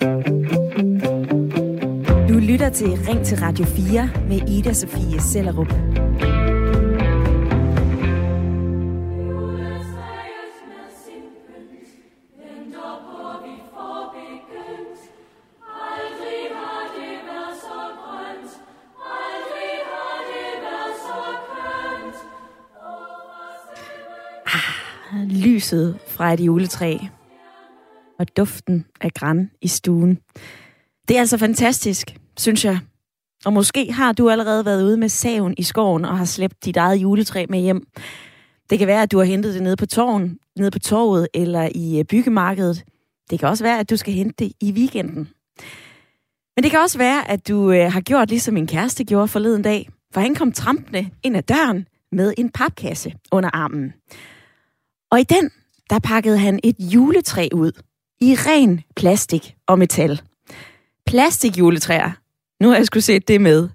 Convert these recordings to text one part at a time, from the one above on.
Du lytter til Ring til Radio 4 med Ida Sofie Sellerup. Ah, lyset fra et juletræ og duften af græn i stuen. Det er altså fantastisk, synes jeg. Og måske har du allerede været ude med saven i skoven og har slæbt dit eget juletræ med hjem. Det kan være, at du har hentet det nede på torven, nede på torvet eller i øh, byggemarkedet. Det kan også være, at du skal hente det i weekenden. Men det kan også være, at du øh, har gjort ligesom min kæreste gjorde forleden dag, for han kom trampende ind ad døren med en papkasse under armen. Og i den, der pakkede han et juletræ ud i ren plastik og metal. Plastikjuletræer. Nu har jeg skulle set det med.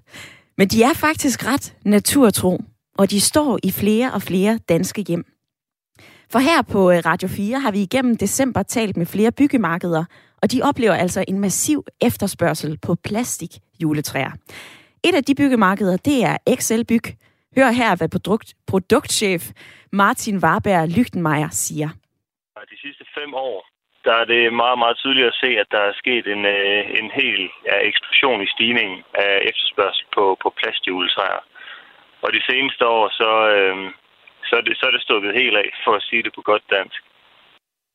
Men de er faktisk ret naturtro, og de står i flere og flere danske hjem. For her på øh, Radio 4 har vi igennem december talt med flere byggemarkeder, og de oplever altså en massiv efterspørgsel på plastikjuletræer. Et af de byggemarkeder, det er XL Byg. Hør her, hvad produkt, produktchef Martin Warberg Lygtenmeier siger. De sidste fem år, der er det meget, meget tydeligt at se, at der er sket en, øh, en hel ja, eksplosion i stigningen af efterspørgsel på, på plastjuletræer. Og de seneste år, så, øh, så, er det, så er det stukket helt af, for at sige det på godt dansk.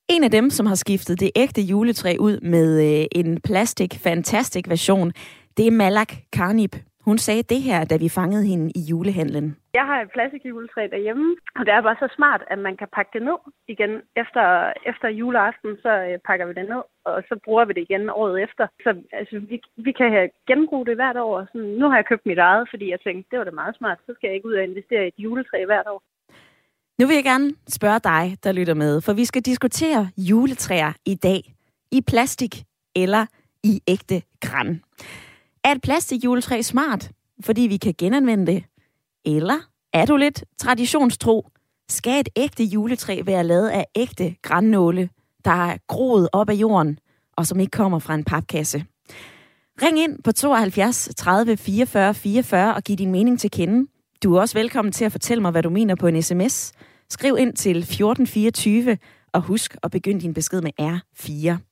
En af dem, som har skiftet det ægte juletræ ud med øh, en plastik fantastic version, det er Malak Karnip. Hun sagde det her, da vi fangede hende i julehandlen. Jeg har et plastikjuletræ derhjemme, og det er bare så smart, at man kan pakke det ned igen. Efter, efter juleaften, så øh, pakker vi det ned, og så bruger vi det igen året efter. Så altså, vi, vi kan genbruge det hvert år. Så nu har jeg købt mit eget, fordi jeg tænkte, det var da meget smart. Så skal jeg ikke ud og investere i et juletræ hvert år. Nu vil jeg gerne spørge dig, der lytter med, for vi skal diskutere juletræer i dag. I plastik eller i ægte græn. Er et plastikjuletræ smart, fordi vi kan genanvende det? Eller er du lidt traditionstro? Skal et ægte juletræ være lavet af ægte grænnåle, der er groet op af jorden, og som ikke kommer fra en papkasse? Ring ind på 72 30 44 44 og giv din mening til kende. Du er også velkommen til at fortælle mig, hvad du mener på en sms. Skriv ind til 1424, og husk at begynde din besked med R4.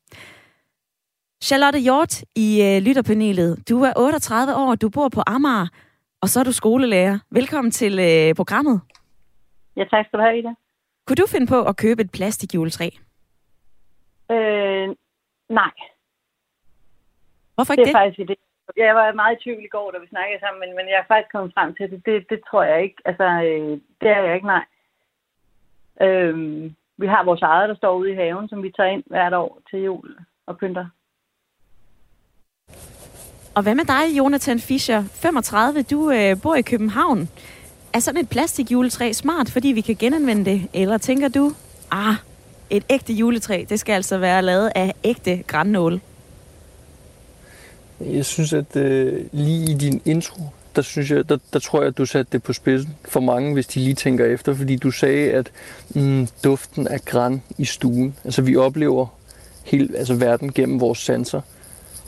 Charlotte Hjort i øh, lytterpanelet. Du er 38 år, du bor på Amager, og så er du skolelærer. Velkommen til øh, programmet. Ja, tak skal du have, Ida. Kunne du finde på at købe et plastikjuletræ? Øh, nej. Hvorfor ikke det? Er det? Faktisk det. Jeg var meget i tvivl i går, da vi snakkede sammen, men, men jeg er faktisk kommet frem til det. Det, det tror jeg ikke. Altså, øh, det er jeg ikke, nej. Øh, vi har vores eget, der står ude i haven, som vi tager ind hvert år til jul og pynter. Og hvad med dig, Jonathan Fischer, 35, du øh, bor i København. Er sådan et plastikjuletræ smart, fordi vi kan genanvende det? Eller tænker du, ah, et ægte juletræ, det skal altså være lavet af ægte grænnål? Jeg synes, at øh, lige i din intro, der, synes jeg, der, der tror jeg, at du satte det på spidsen for mange, hvis de lige tænker efter, fordi du sagde, at mm, duften af græn i stuen, altså vi oplever hele altså verden gennem vores sanser.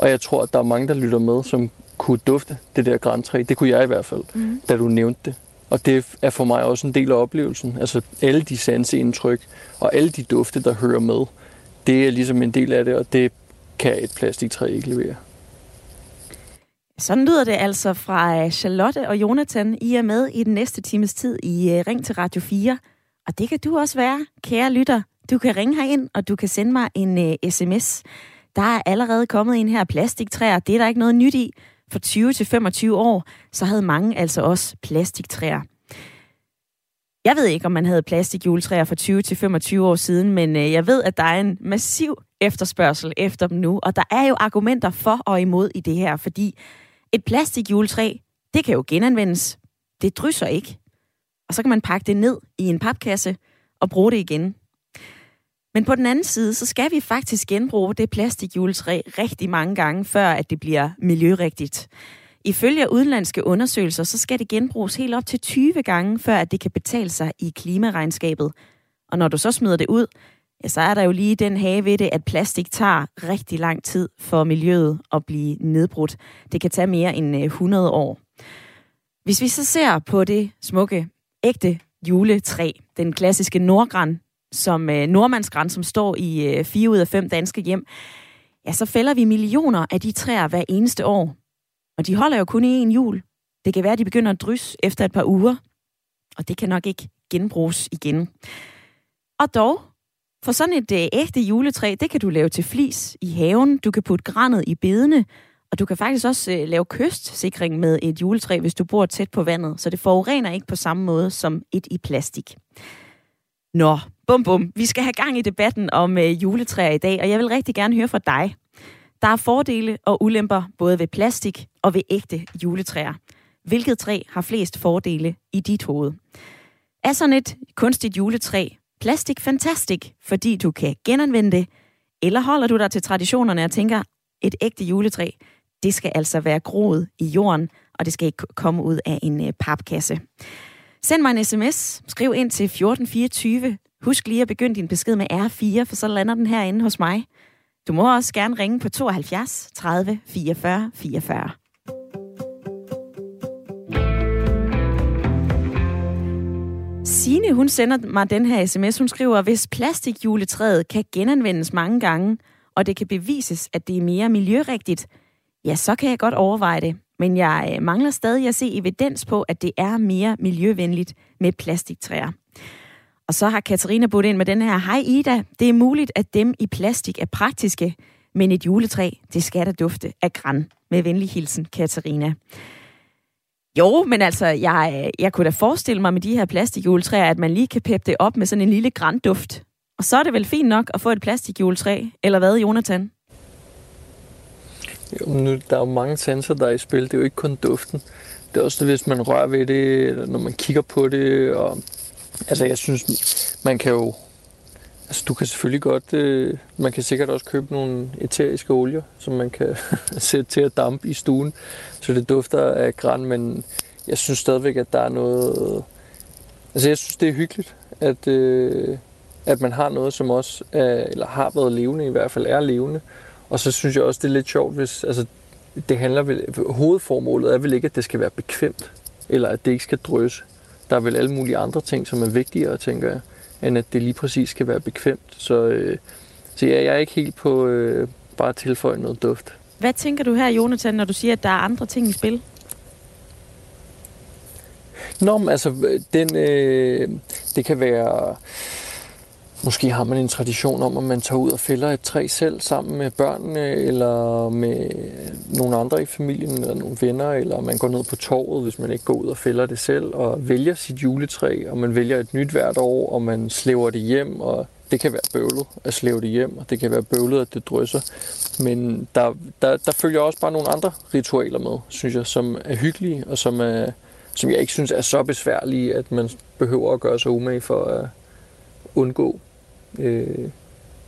Og jeg tror, at der er mange, der lytter med, som kunne dufte det der græntræ. Det kunne jeg i hvert fald, mm. da du nævnte det. Og det er for mig også en del af oplevelsen. Altså alle de sanseindtryk og alle de dufte, der hører med, det er ligesom en del af det, og det kan et plastiktræ ikke levere. Sådan lyder det altså fra øh, Charlotte og Jonathan. I er med i den næste times tid i øh, Ring til Radio 4. Og det kan du også være, kære lytter. Du kan ringe herind, og du kan sende mig en uh, øh, sms. Der er allerede kommet en her plastiktræer. Det er der ikke noget nyt i. For 20 til 25 år, så havde mange altså også plastiktræer. Jeg ved ikke, om man havde plastikjuletræer for 20 til 25 år siden, men øh, jeg ved, at der er en massiv efterspørgsel efter dem nu. Og der er jo argumenter for og imod i det her, fordi et plastikjuletræ, det kan jo genanvendes. Det drysser ikke. Og så kan man pakke det ned i en papkasse og bruge det igen. Men på den anden side, så skal vi faktisk genbruge det plastikjuletræ rigtig mange gange, før at det bliver miljørigtigt. Ifølge udenlandske undersøgelser, så skal det genbruges helt op til 20 gange, før at det kan betale sig i klimaregnskabet. Og når du så smider det ud, ja, så er der jo lige den have ved det, at plastik tager rigtig lang tid for miljøet at blive nedbrudt. Det kan tage mere end øh, 100 år. Hvis vi så ser på det smukke, ægte juletræ, den klassiske nordgran, som øh, Nordmandsgræn, som står i øh, fire ud af fem danske hjem, ja, så fælder vi millioner af de træer hver eneste år. Og de holder jo kun i en jul. Det kan være, at de begynder at drysse efter et par uger, og det kan nok ikke genbruges igen. Og dog, for sådan et øh, ægte juletræ, det kan du lave til flis i haven, du kan putte granet i bedene, og du kan faktisk også øh, lave kystsikring med et juletræ, hvis du bor tæt på vandet, så det forurener ikke på samme måde som et i plastik. Nå, bum bum, vi skal have gang i debatten om øh, juletræer i dag, og jeg vil rigtig gerne høre fra dig. Der er fordele og ulemper både ved plastik og ved ægte juletræer. Hvilket træ har flest fordele i dit hoved? Er sådan et kunstigt juletræ plastik fantastisk, fordi du kan genanvende det, eller holder du dig til traditionerne og tænker, et ægte juletræ, det skal altså være groet i jorden, og det skal ikke komme ud af en øh, papkasse. Send mig en sms, skriv ind til 1424. Husk lige at begynde din besked med R4, for så lander den herinde hos mig. Du må også gerne ringe på 72 30 44 44. Sine, hun sender mig den her sms. Hun skriver, hvis plastikjuletræet kan genanvendes mange gange, og det kan bevises, at det er mere miljørigtigt, ja, så kan jeg godt overveje det. Men jeg øh, mangler stadig at se evidens på, at det er mere miljøvenligt med plastiktræer. Og så har Katarina budt ind med den her, hej Ida, det er muligt, at dem i plastik er praktiske, men et juletræ, det skal da dufte af græn. Med venlig hilsen, Katarina. Jo, men altså, jeg, jeg kunne da forestille mig med de her plastikjuletræer, at man lige kan peppe det op med sådan en lille grænduft. Og så er det vel fint nok at få et plastikjuletræ, eller hvad, Jonathan? Jo, nu, der er jo mange sanser, der er i spil. Det er jo ikke kun duften. Det er også det, hvis man rører ved det, eller når man kigger på det. Og, altså, jeg synes, man kan jo... Altså, du kan selvfølgelig godt... Øh, man kan sikkert også købe nogle eteriske olier, som man kan sætte til at dampe i stuen, så det dufter af græn, men jeg synes stadigvæk, at der er noget... Altså, jeg synes, det er hyggeligt, at, øh, at man har noget, som også er, eller har været levende, i hvert fald er levende, og så synes jeg også, det er lidt sjovt, hvis altså, det handler vel, hovedformålet er vel ikke, at det skal være bekvemt, eller at det ikke skal drøse. Der er vel alle mulige andre ting, som er vigtigere, tænker jeg, end at det lige præcis skal være bekvemt. Så, øh, så ja, jeg er ikke helt på øh, bare at tilføje noget duft. Hvad tænker du her, Jonathan, når du siger, at der er andre ting i spil? Nå, men altså, den, øh, det kan være Måske har man en tradition om, at man tager ud og fælder et træ selv sammen med børnene, eller med nogle andre i familien, eller nogle venner, eller man går ned på torvet, hvis man ikke går ud og fælder det selv, og vælger sit juletræ, og man vælger et nyt hvert år, og man slæver det hjem, og det kan være bøvlet at slæve det hjem, og det kan være bøvlet, at det drysser. Men der, der, der følger også bare nogle andre ritualer med, synes jeg, som er hyggelige, og som, er, som jeg ikke synes er så besværlige, at man behøver at gøre sig umage for at undgå øh,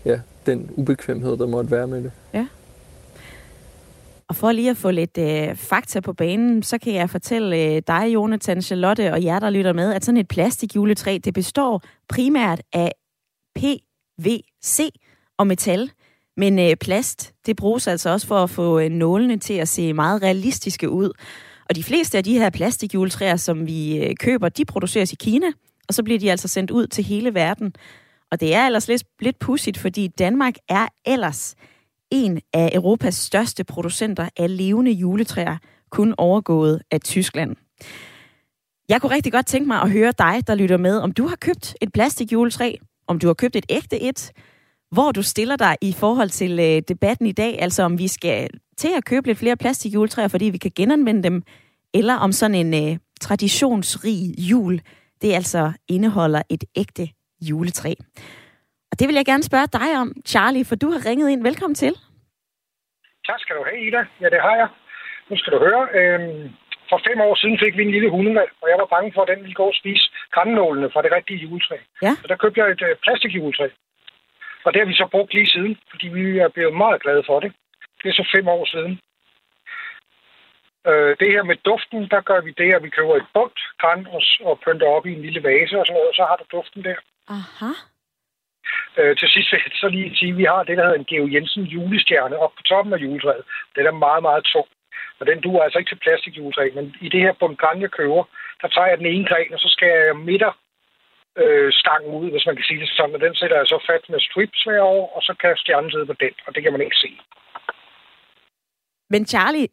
ja, den ubekvemhed, der måtte være med det. Ja. Og for lige at få lidt øh, fakta på banen, så kan jeg fortælle øh, dig, Jonathan, Charlotte og jer, der lytter med, at sådan et plastikjuletræ, det består primært af PVC og metal. Men øh, plast, det bruges altså også for at få øh, nålene til at se meget realistiske ud. Og de fleste af de her plastikjuletræer, som vi øh, køber, de produceres i Kina, og så bliver de altså sendt ud til hele verden. Og det er ellers lidt, lidt pudsigt, fordi Danmark er ellers en af Europas største producenter af levende juletræer, kun overgået af Tyskland. Jeg kunne rigtig godt tænke mig at høre dig, der lytter med, om du har købt et plastikjuletræ, om du har købt et ægte et, hvor du stiller dig i forhold til øh, debatten i dag, altså om vi skal til at købe lidt flere plastikjuletræer, fordi vi kan genanvende dem, eller om sådan en øh, traditionsrig jul, det altså indeholder et ægte juletræ. Og det vil jeg gerne spørge dig om, Charlie, for du har ringet ind. Velkommen til. Tak skal du have, Ida. Ja, det har jeg. Nu skal du høre. Øhm, for fem år siden fik vi en lille hundevalg, og jeg var bange for, at den ville gå og spise grænnålene fra det rigtige juletræ. Ja. Så der købte jeg et øh, plastikjuletræ. Og det har vi så brugt lige siden, fordi vi er blevet meget glade for det. Det er så fem år siden. Øh, det her med duften, der gør vi det, at vi køber et bundt græn og, og pynter op i en lille vase og sådan noget, og så har du duften der. Aha. Øh, til sidst vil jeg så lige sige, at vi har det, der hedder en Geo Jensen julestjerne op på toppen af juletræet. Den er meget, meget tung. Og den duer altså ikke til plastikjuletræ, men i det her bundgræn, jeg køber, der tager jeg den ene gren, og så skal jeg midter øh, stangen ud, hvis man kan sige det sådan. Og den sætter jeg så fat med strips hver år, og så kan stjernen sidde på den, og det kan man ikke se. Men Charlie,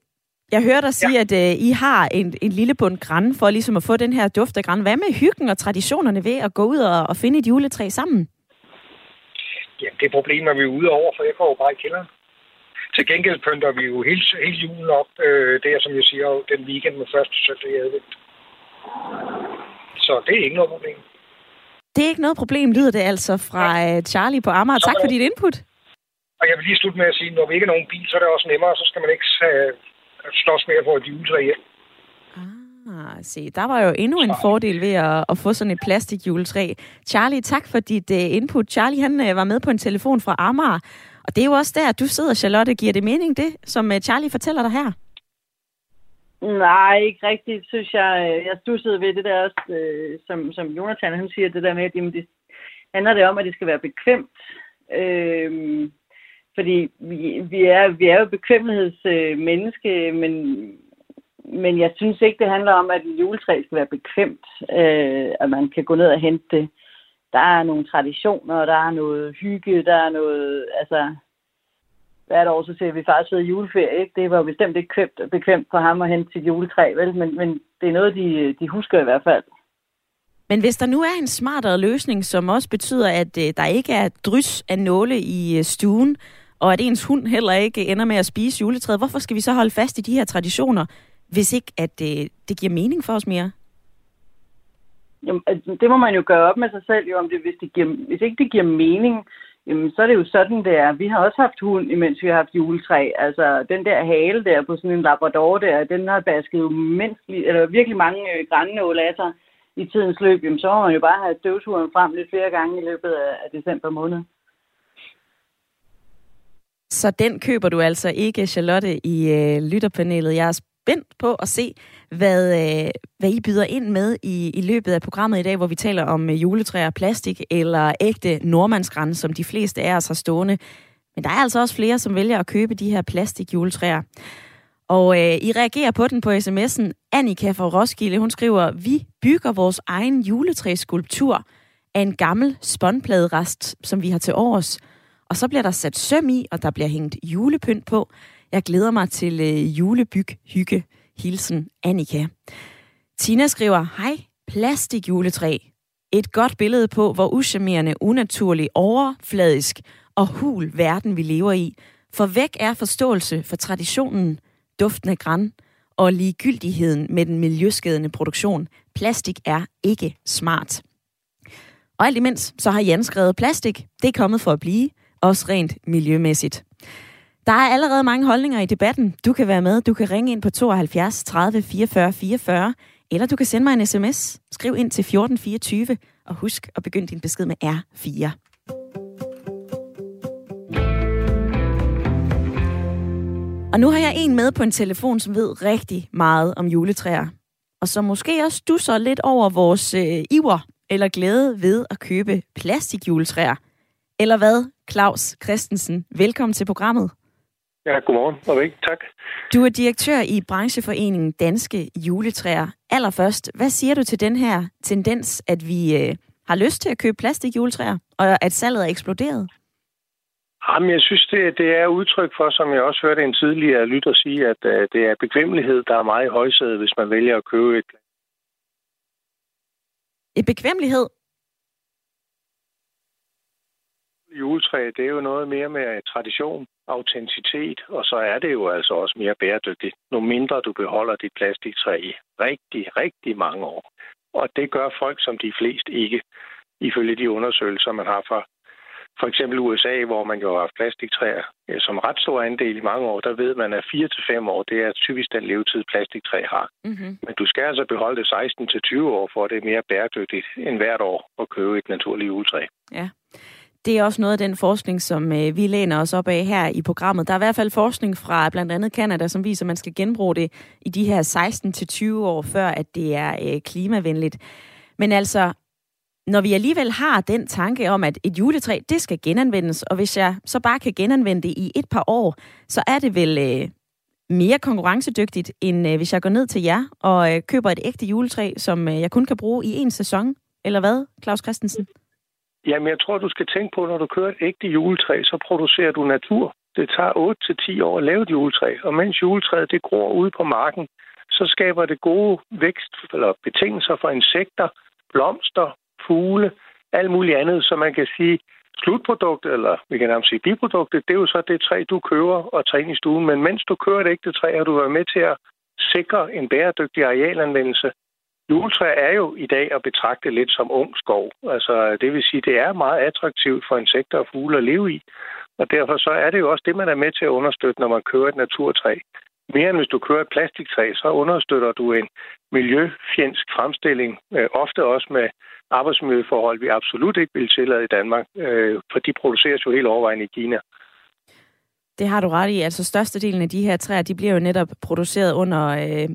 jeg hører dig sige, ja. at øh, I har en, en lille bund græn for ligesom at få den her duft af græn. Hvad med hyggen og traditionerne ved at gå ud og, og finde et juletræ sammen? Jamen, det problem er vi ude over, for jeg går jo bare i kælderen. Til gengæld pynter vi jo hele, hele julen op, øh, der som jeg siger, den weekend med første søndag i advent. Så det er ikke noget problem. Det er ikke noget problem, lyder det altså fra ja. Charlie på Amager. Tak for dit input. Og jeg vil lige slutte med at sige, når vi ikke er nogen bil, så er det også nemmere, så skal man ikke slås med at få et juletræ hjem. Ah, se, der var jo endnu en fordel ved at, at få sådan et plastikjuletræ. Charlie, tak for dit uh, input. Charlie, han uh, var med på en telefon fra Amager, og det er jo også der, du sidder, Charlotte. Giver det mening, det, som uh, Charlie fortæller dig her? Nej, ikke rigtigt, synes jeg. Jeg stussede ved det der også, øh, som, som Jonathan han siger, det der med, at jamen, det handler det om, at det skal være bekvemt. Øh, fordi vi, vi, er, vi er jo bekvemmelighedsmenneske, øh, men, men jeg synes ikke, det handler om, at et juletræ skal være bekvemt, øh, at man kan gå ned og hente det. Der er nogle traditioner, der er noget hygge, der er noget, altså, hvert år, så ser vi faktisk ved juleferie. Ikke? Det var bestemt ikke købt, bekvemt for ham at hente sit juletræ, vel? Men, men det er noget, de, de husker i hvert fald. Men hvis der nu er en smartere løsning, som også betyder, at øh, der ikke er drys af nåle i øh, stuen, og at ens hund heller ikke ender med at spise juletræet, hvorfor skal vi så holde fast i de her traditioner, hvis ikke at det, det giver mening for os mere? Jamen, altså, det må man jo gøre op med sig selv, jo, om det, hvis, det giver, hvis ikke det giver mening, jamen, så er det jo sådan, det er. Vi har også haft hund, imens vi har haft juletræ. Altså, den der hale der på sådan en labrador der, den har basket jo eller virkelig mange øh, grænnåle af sig i tidens løb. Jamen, så må man jo bare have støvsugeren frem lidt flere gange i løbet af, af december måned. Så den køber du altså ikke, Charlotte, i øh, lytterpanelet. Jeg er spændt på at se, hvad, øh, hvad I byder ind med i, i løbet af programmet i dag, hvor vi taler om øh, juletræer, plastik eller ægte nordmandsgræn, som de fleste af os har stående. Men der er altså også flere, som vælger at købe de her plastikjuletræer. Og øh, I reagerer på den på sms'en. Annika fra Roskilde, hun skriver, vi bygger vores egen juletræskulptur af en gammel spåndpladerest, som vi har til års. Og så bliver der sat søm i, og der bliver hængt julepynt på. Jeg glæder mig til øh, julebyg hygge. Hilsen Annika. Tina skriver, hej, plastikjuletræ. Et godt billede på, hvor uschammerende, unaturlig, overfladisk og hul verden vi lever i. For væk er forståelse for traditionen, duften af græn og ligegyldigheden med den miljøskadende produktion. Plastik er ikke smart. Og alt imens, så har Jan skrevet plastik. Det er kommet for at blive, også rent miljømæssigt. Der er allerede mange holdninger i debatten. Du kan være med. Du kan ringe ind på 72 30 44 44, eller du kan sende mig en sms. Skriv ind til 1424, og husk at begynde din besked med R4. Og nu har jeg en med på en telefon, som ved rigtig meget om juletræer. Og som måske også du så lidt over vores øh, iver eller glæde ved at købe plastikjuletræer. Eller hvad, Claus Christensen? Velkommen til programmet. Ja, godmorgen og væk. Tak. Du er direktør i brancheforeningen Danske Juletræer. Allerførst, hvad siger du til den her tendens, at vi øh, har lyst til at købe plastikjuletræer, og at salget er eksploderet? Jamen, jeg synes, det, det er udtryk for, som jeg også hørte en tidligere lytter sige, at uh, det er bekvemmelighed, der er meget i højsædet, hvis man vælger at købe et. Et bekvemmelighed? Juletræ, det er jo noget mere med tradition autenticitet, og så er det jo altså også mere bæredygtigt, nu mindre du beholder dit plastiktræ i rigtig, rigtig mange år. Og det gør folk som de fleste ikke, ifølge de undersøgelser, man har fra for eksempel USA, hvor man jo har haft plastiktræer som ret stor andel i mange år, der ved man, at 4-5 år, det er typisk den levetid, plastiktræ har. Mm-hmm. Men du skal altså beholde det 16-20 år, for det er mere bæredygtigt end hvert år at købe et naturligt juletræ. Ja. Det er også noget af den forskning, som øh, vi læner os op af her i programmet. Der er i hvert fald forskning fra blandt andet Kanada, som viser, at man skal genbruge det i de her 16-20 år, før at det er øh, klimavenligt. Men altså, når vi alligevel har den tanke om, at et juletræ, det skal genanvendes, og hvis jeg så bare kan genanvende det i et par år, så er det vel øh, mere konkurrencedygtigt, end øh, hvis jeg går ned til jer og øh, køber et ægte juletræ, som øh, jeg kun kan bruge i en sæson. Eller hvad, Claus Christensen? Jamen, jeg tror, du skal tænke på, når du kører et ægte juletræ, så producerer du natur. Det tager 8-10 år at lave et juletræ, og mens juletræet det gror ude på marken, så skaber det gode vækst eller betingelser for insekter, blomster, fugle, alt muligt andet, så man kan sige, slutproduktet, eller vi kan nærmest sige biproduktet, det er jo så det træ, du køber og tager ind i stuen. Men mens du kører et ægte træ, har du været med til at sikre en bæredygtig arealanvendelse. Juletræ er jo i dag at betragte lidt som ung skov. Altså, det vil sige, det er meget attraktivt for insekter og fugle at leve i. Og derfor så er det jo også det, man er med til at understøtte, når man kører et naturtræ. Mere end hvis du kører et plastiktræ, så understøtter du en miljøfjendsk fremstilling, øh, ofte også med arbejdsmiljøforhold, vi absolut ikke vil tillade i Danmark, øh, for de produceres jo helt overvejende i Kina. Det har du ret i. Altså størstedelen af de her træer, de bliver jo netop produceret under, øh,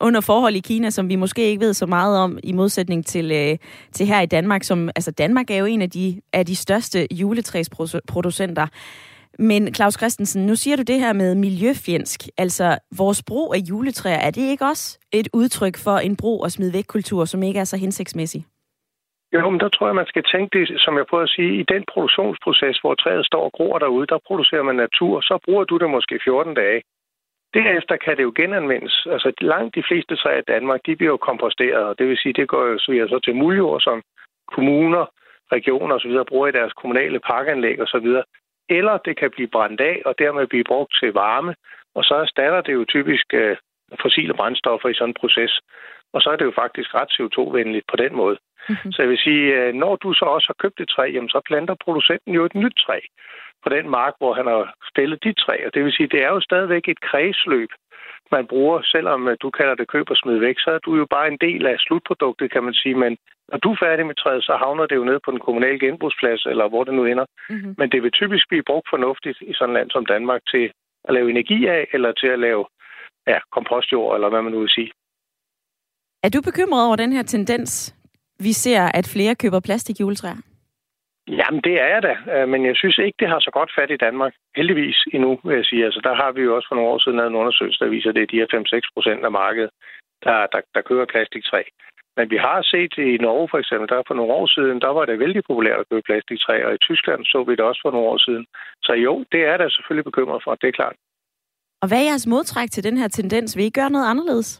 under forhold i Kina, som vi måske ikke ved så meget om, i modsætning til, øh, til her i Danmark. Som, altså Danmark er jo en af de, af de største juletræsproducenter. Men Claus Christensen, nu siger du det her med miljøfjendsk. Altså, vores brug af juletræer, er det ikke også et udtryk for en brug- og smid væk kultur, som ikke er så hensigtsmæssig? Jo, men der tror jeg, man skal tænke det, som jeg prøver at sige, i den produktionsproces, hvor træet står og gror derude, der producerer man natur, så bruger du det måske 14 dage. Derefter kan det jo genanvendes. Altså langt de fleste træer i Danmark, de bliver jo komposteret, og det vil sige, det går jo så, så til muljord, som kommuner, regioner osv. bruger i deres kommunale parkanlæg osv. Eller det kan blive brændt af og dermed blive brugt til varme, og så erstatter det jo typisk øh, fossile brændstoffer i sådan en proces. Og så er det jo faktisk ret CO2-venligt på den måde. Mm-hmm. Så jeg vil sige, øh, når du så også har købt et træ, jamen, så planter producenten jo et nyt træ på den mark, hvor han har stillet dit træ. Og det vil sige, det er jo stadigvæk et kredsløb, man bruger, selvom øh, du kalder det køb og smid væk, så er du jo bare en del af slutproduktet, kan man sige. Men når du er færdig med træet, så havner det jo ned på den kommunale genbrugsplads, eller hvor det nu ender. Mm-hmm. Men det vil typisk blive brugt fornuftigt i sådan et land som Danmark til at lave energi af, eller til at lave ja, kompostjord, eller hvad man nu vil sige. Er du bekymret over den her tendens, vi ser, at flere køber plastikjuletræer? Jamen, det er jeg da, øh, men jeg synes ikke, det har så godt fat i Danmark. Heldigvis endnu, vil jeg sige. Altså, der har vi jo også for nogle år siden lavet en undersøgelse, der viser, at det er de her 5-6 procent af markedet, der, der, der køber plastiktræ. Men vi har set i Norge for eksempel, der for nogle år siden, der var det vældig populært at købe plastiktræ, og i Tyskland så vi det også for nogle år siden. Så jo, det er der selvfølgelig bekymret for, det er klart. Og hvad er jeres modtræk til den her tendens? Vil I gøre noget anderledes?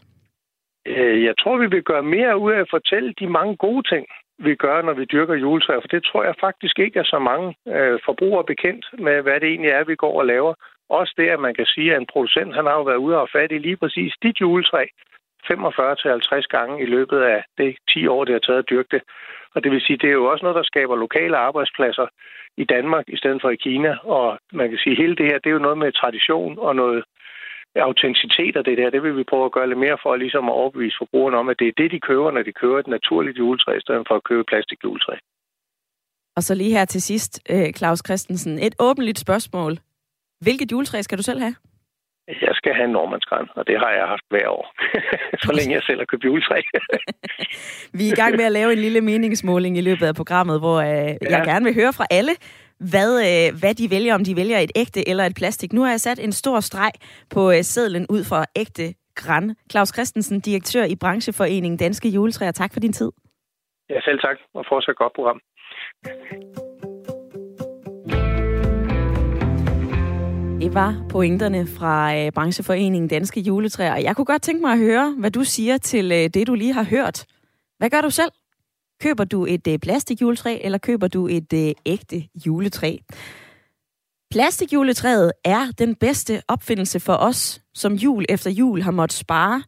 Øh, jeg tror, vi vil gøre mere ud af at fortælle de mange gode ting, vi gør, når vi dyrker juletræer. For det tror jeg faktisk ikke er så mange øh, forbrugere bekendt med, hvad det egentlig er, vi går og laver. Også det, at man kan sige, at en producent han har jo været ude og fat i lige præcis dit juletræ 45-50 gange i løbet af det 10 år, det har taget at dyrke det. Og det vil sige, det er jo også noget, der skaber lokale arbejdspladser i Danmark i stedet for i Kina. Og man kan sige, at hele det her, det er jo noget med tradition og noget autenticitet af det der, det vil vi prøve at gøre lidt mere for, ligesom at overbevise forbrugerne om, at det er det, de køber, når de køber et naturligt juletræ, i stedet for at købe plastikjuletræ. Og så lige her til sidst, øh, Claus Christensen, et åbenligt spørgsmål. Hvilket juletræ skal du selv have? Jeg skal have en nordmandsgræn, og det har jeg haft hver år, så længe jeg selv har købt juletræ. vi er i gang med at lave en lille meningsmåling i løbet af programmet, hvor øh, ja. jeg gerne vil høre fra alle, hvad, øh, hvad de vælger, om de vælger et ægte eller et plastik. Nu har jeg sat en stor streg på øh, sedlen ud for ægte græn. Claus Christensen, direktør i brancheforeningen Danske Juletræer. Tak for din tid. Ja, selv tak, og fortsat godt program. Det var pointerne fra øh, brancheforeningen Danske Juletræer. Jeg kunne godt tænke mig at høre, hvad du siger til øh, det, du lige har hørt. Hvad gør du selv? Køber du et øh, plastikjuletræ, eller køber du et øh, ægte juletræ? Plastikjuletræet er den bedste opfindelse for os, som jul efter jul har måttet spare,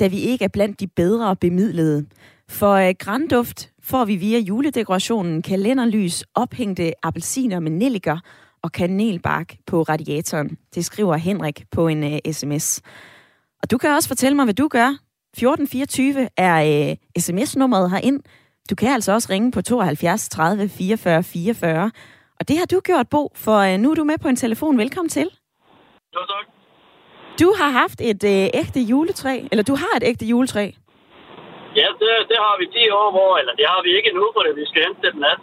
da vi ikke er blandt de bedre bemidlede. For øh, grænduft får vi via juledekorationen kalenderlys, ophængte appelsiner med nelliker og kanelbark på radiatoren. Det skriver Henrik på en øh, uh, sms. Og du kan også fortælle mig, hvad du gør. 1424 er øh, uh, sms-nummeret herind. Du kan altså også ringe på 72 30 44 44. Og det har du gjort, Bo, for uh, nu er du med på en telefon. Velkommen til. Jo, tak. Du har haft et uh, ægte juletræ, eller du har et ægte juletræ. Ja, det, det har vi de år, hvor, eller det har vi ikke endnu, for det vi skal hente den nat.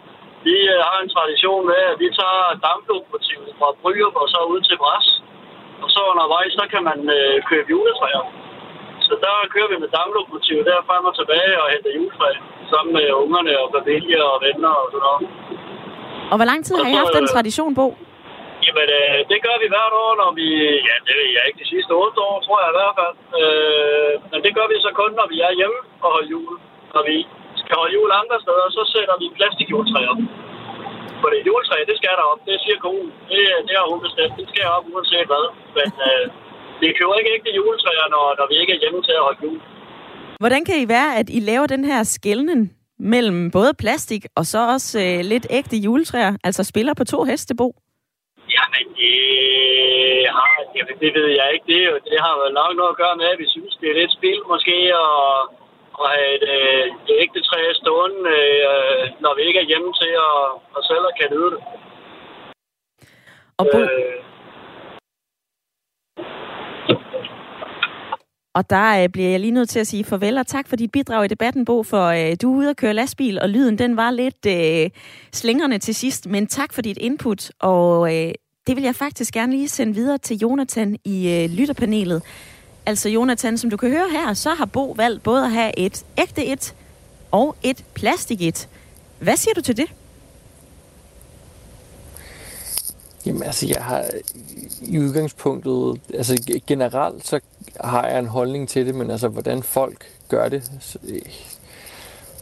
Vi uh, har en tradition med, at vi tager damplokomotivet fra Brygger og så ud til Bras. Og så undervejs, så kan man uh, købe juletræer. Så der kører vi med damplokomotivet der frem og tilbage og henter juletræ sammen med ungerne og familie og venner og sådan noget. Og hvor lang tid har I haft den tradition, Bo? Jamen, øh, det gør vi hvert år, når vi... Ja, det ved jeg ikke. De sidste otte år, tror jeg i hvert fald. Øh, men det gør vi så kun, når vi er hjemme og holder jul. Når vi skal holde jul andre steder, så sætter vi plastikjuletræ op. For det juletræ, det skal der op. Det siger konen. Det, det har hun bestemt. Det skal op uanset hvad. Men øh, vi køber ikke ægte juletræer, når, når vi ikke er hjemme til at holde jul. Hvordan kan I være, at I laver den her skældning mellem både plastik og så også øh, lidt ægte juletræer? Altså spiller på to hestebo? Jamen, det, har, jamen, det ved jeg ikke. Det, det har vel nok noget at gøre med, at vi synes, det er lidt spil måske at, at have et, øh, et ægte træ stående, øh, når vi ikke er hjemme til at, at selv kan nyde det. Og Bo, øh, Og der øh, bliver jeg lige nødt til at sige farvel og tak for dit bidrag i debatten, Bo, for øh, du er ude at køre lastbil, og lyden den var lidt øh, slingrende til sidst, men tak for dit input, og øh, det vil jeg faktisk gerne lige sende videre til Jonathan i øh, lytterpanelet. Altså Jonathan, som du kan høre her, så har Bo valgt både at have et ægte et og et plastik et. Hvad siger du til det? Jamen altså, jeg har i udgangspunktet, altså generelt så har jeg en holdning til det, men altså hvordan folk gør det øh,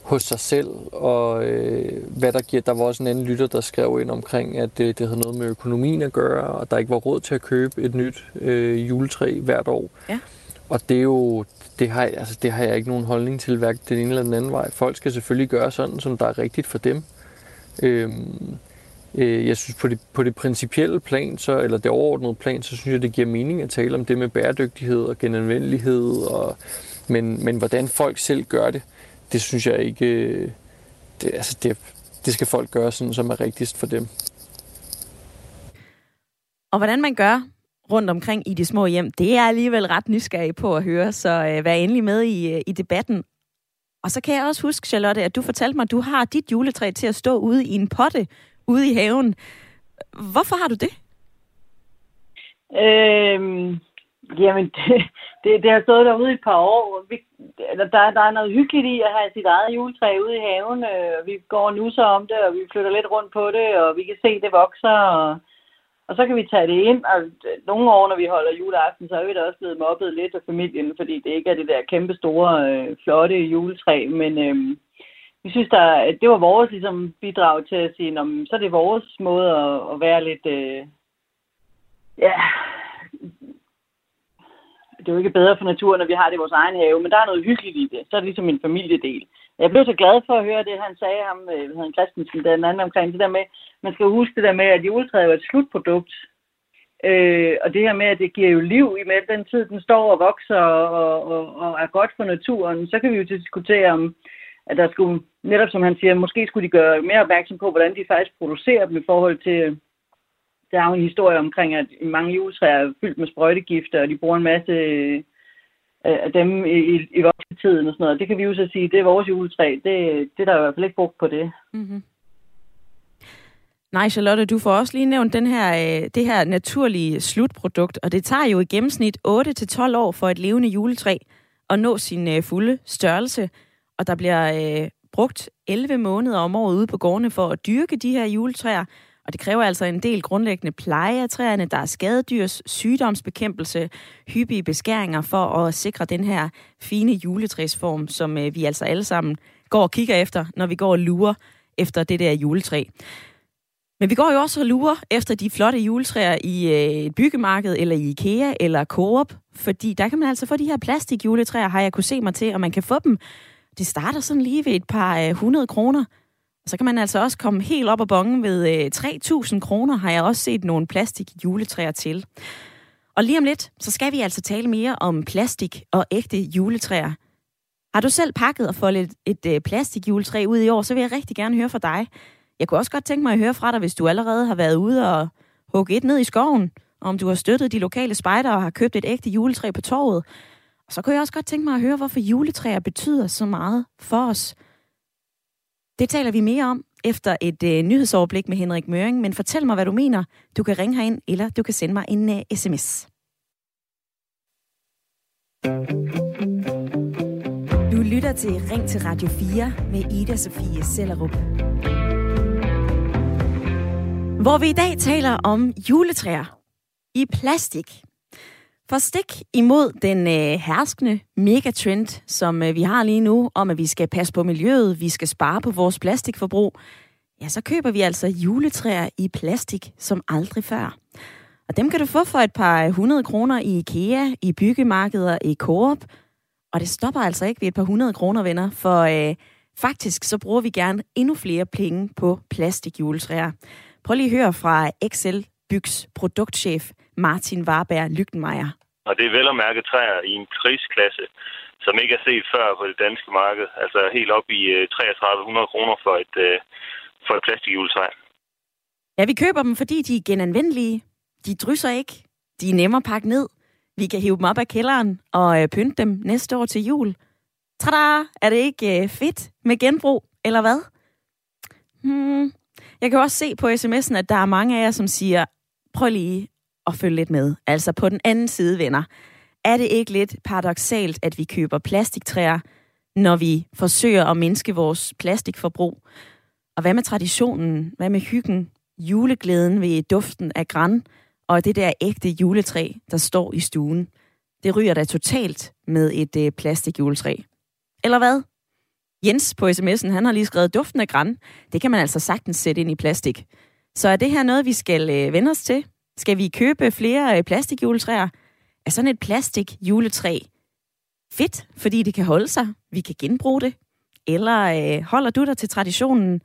hos sig selv, og øh, hvad der giver. Der var også en anden lytter, der skrev ind omkring, at det, det havde noget med økonomien at gøre, og der ikke var råd til at købe et nyt øh, juletræ hvert år. Ja. Og det er jo, det har, altså, det har jeg ikke nogen holdning til, hverken den ene eller den anden vej. Folk skal selvfølgelig gøre sådan, som der er rigtigt for dem. Øhm, Øh, Øh, jeg synes på det, på det principielle plan, så, eller det overordnede plan, så synes jeg, det giver mening at tale om det med bæredygtighed og genanvendelighed. Og, men, men hvordan folk selv gør det, det synes jeg ikke... Øh, det, altså det, det skal folk gøre sådan, som er rigtigst for dem. Og hvordan man gør rundt omkring i de små hjem, det er alligevel ret nysgerrig på at høre, så øh, vær endelig med i, øh, i debatten. Og så kan jeg også huske, Charlotte, at du fortalte mig, at du har dit juletræ til at stå ude i en potte ude i haven. Hvorfor har du det? Øhm, jamen, det, det, det har stået derude i et par år. Vi, der, der er noget hyggeligt i at have sit eget juletræ ude i haven. Øh, vi går nu så om det, og vi flytter lidt rundt på det, og vi kan se, det vokser. Og, og så kan vi tage det ind, og øh, nogle år, når vi holder juleaften, så er vi da også blevet mobbet lidt af familien, fordi det ikke er det der kæmpe store, øh, flotte juletræ. Men, øh, vi synes, der, det var vores ligesom, bidrag til at sige, så er det vores måde at, at være lidt... Øh, ja, det er jo ikke bedre for naturen, når vi har det i vores egen have, men der er noget hyggeligt i det. Så er det ligesom en familiedel. Jeg blev så glad for at høre det, han sagde, ham, øh, han Christensen, den anden omkring det der med, man skal huske det der med, at juletræet er et slutprodukt. Øh, og det her med, at det giver jo liv i med den tid, den står og vokser og, og, og er godt for naturen, så kan vi jo diskutere om, at der skulle, netop som han siger, måske skulle de gøre mere opmærksom på, hvordan de faktisk producerer dem i forhold til, øh, der er jo en historie omkring, at mange juletræer er fyldt med sprøjtegifter, og de bruger en masse øh, af dem i, i voksetiden og sådan noget. Det kan vi jo så sige, det er vores juletræ. Det, det er der i hvert fald ikke brugt på det. Mm-hmm. Nej, Charlotte, du får også lige nævnt den her, øh, det her naturlige slutprodukt, og det tager jo i gennemsnit 8-12 år for et levende juletræ at nå sin fulde størrelse og der bliver øh, brugt 11 måneder om året ude på gårdene for at dyrke de her juletræer, og det kræver altså en del grundlæggende pleje af træerne. Der er skadedyrs sygdomsbekæmpelse, hyppige beskæringer for at sikre den her fine juletræsform, som øh, vi altså alle sammen går og kigger efter, når vi går og lurer efter det der juletræ. Men vi går jo også og lurer efter de flotte juletræer i øh, et byggemarked, eller i IKEA, eller Coop, fordi der kan man altså få de her plastikjuletræer, har jeg kunne se mig til, og man kan få dem det starter sådan lige ved et par øh, 100 kroner. Så kan man altså også komme helt op og bonge ved øh, 3.000 kroner, har jeg også set nogle plastik juletræer til. Og lige om lidt, så skal vi altså tale mere om plastik og ægte juletræer. Har du selv pakket og foldet et, et øh, plastikjuletræ ud i år, så vil jeg rigtig gerne høre fra dig. Jeg kunne også godt tænke mig at høre fra dig, hvis du allerede har været ude og hugge et ned i skoven, om du har støttet de lokale spejdere og har købt et ægte juletræ på torvet. Og så kunne jeg også godt tænke mig at høre, hvorfor juletræer betyder så meget for os. Det taler vi mere om efter et øh, nyhedsoverblik med Henrik Møring, men fortæl mig, hvad du mener. Du kan ringe herind, eller du kan sende mig en uh, sms. Du lytter til Ring til Radio 4 med Ida Sofie Sellerup. Hvor vi i dag taler om juletræer i plastik. For stik imod den øh, herskende megatrend, som øh, vi har lige nu, om at vi skal passe på miljøet, vi skal spare på vores plastikforbrug, ja, så køber vi altså juletræer i plastik som aldrig før. Og dem kan du få for et par hundrede kroner i IKEA, i byggemarkeder, i Coop. Og det stopper altså ikke ved et par hundrede kroner, venner, for øh, faktisk så bruger vi gerne endnu flere penge på plastikjuletræer. Prøv lige at høre fra Excel Bygs produktchef Martin Warberg Lygtenmeier. Og det er vel at mærke træer i en prisklasse, som ikke er set før på det danske marked. Altså helt op i 3300 øh, kroner for et, øh, for et plastikjuletræ. Ja, vi køber dem, fordi de er genanvendelige. De drysser ikke. De er nemmere at pakke ned. Vi kan hive dem op af kælderen og øh, pynte dem næste år til jul. Tada! Er det ikke fedt med genbrug, eller hvad? Hmm. Jeg kan også se på sms'en, at der er mange af jer, som siger, prøv lige at følge lidt med. Altså på den anden side, venner. Er det ikke lidt paradoxalt, at vi køber plastiktræer, når vi forsøger at mindske vores plastikforbrug? Og hvad med traditionen? Hvad med hyggen? Juleglæden ved duften af græn og det der ægte juletræ, der står i stuen. Det ryger da totalt med et øh, plastikjuletræ. Eller hvad? Jens på sms'en, han har lige skrevet duften af græn. Det kan man altså sagtens sætte ind i plastik. Så er det her noget, vi skal øh, vende os til? Skal vi købe flere øh, plastikjuletræer? Er sådan et plastikjuletræ fedt, fordi det kan holde sig? Vi kan genbruge det? Eller øh, holder du dig til traditionen?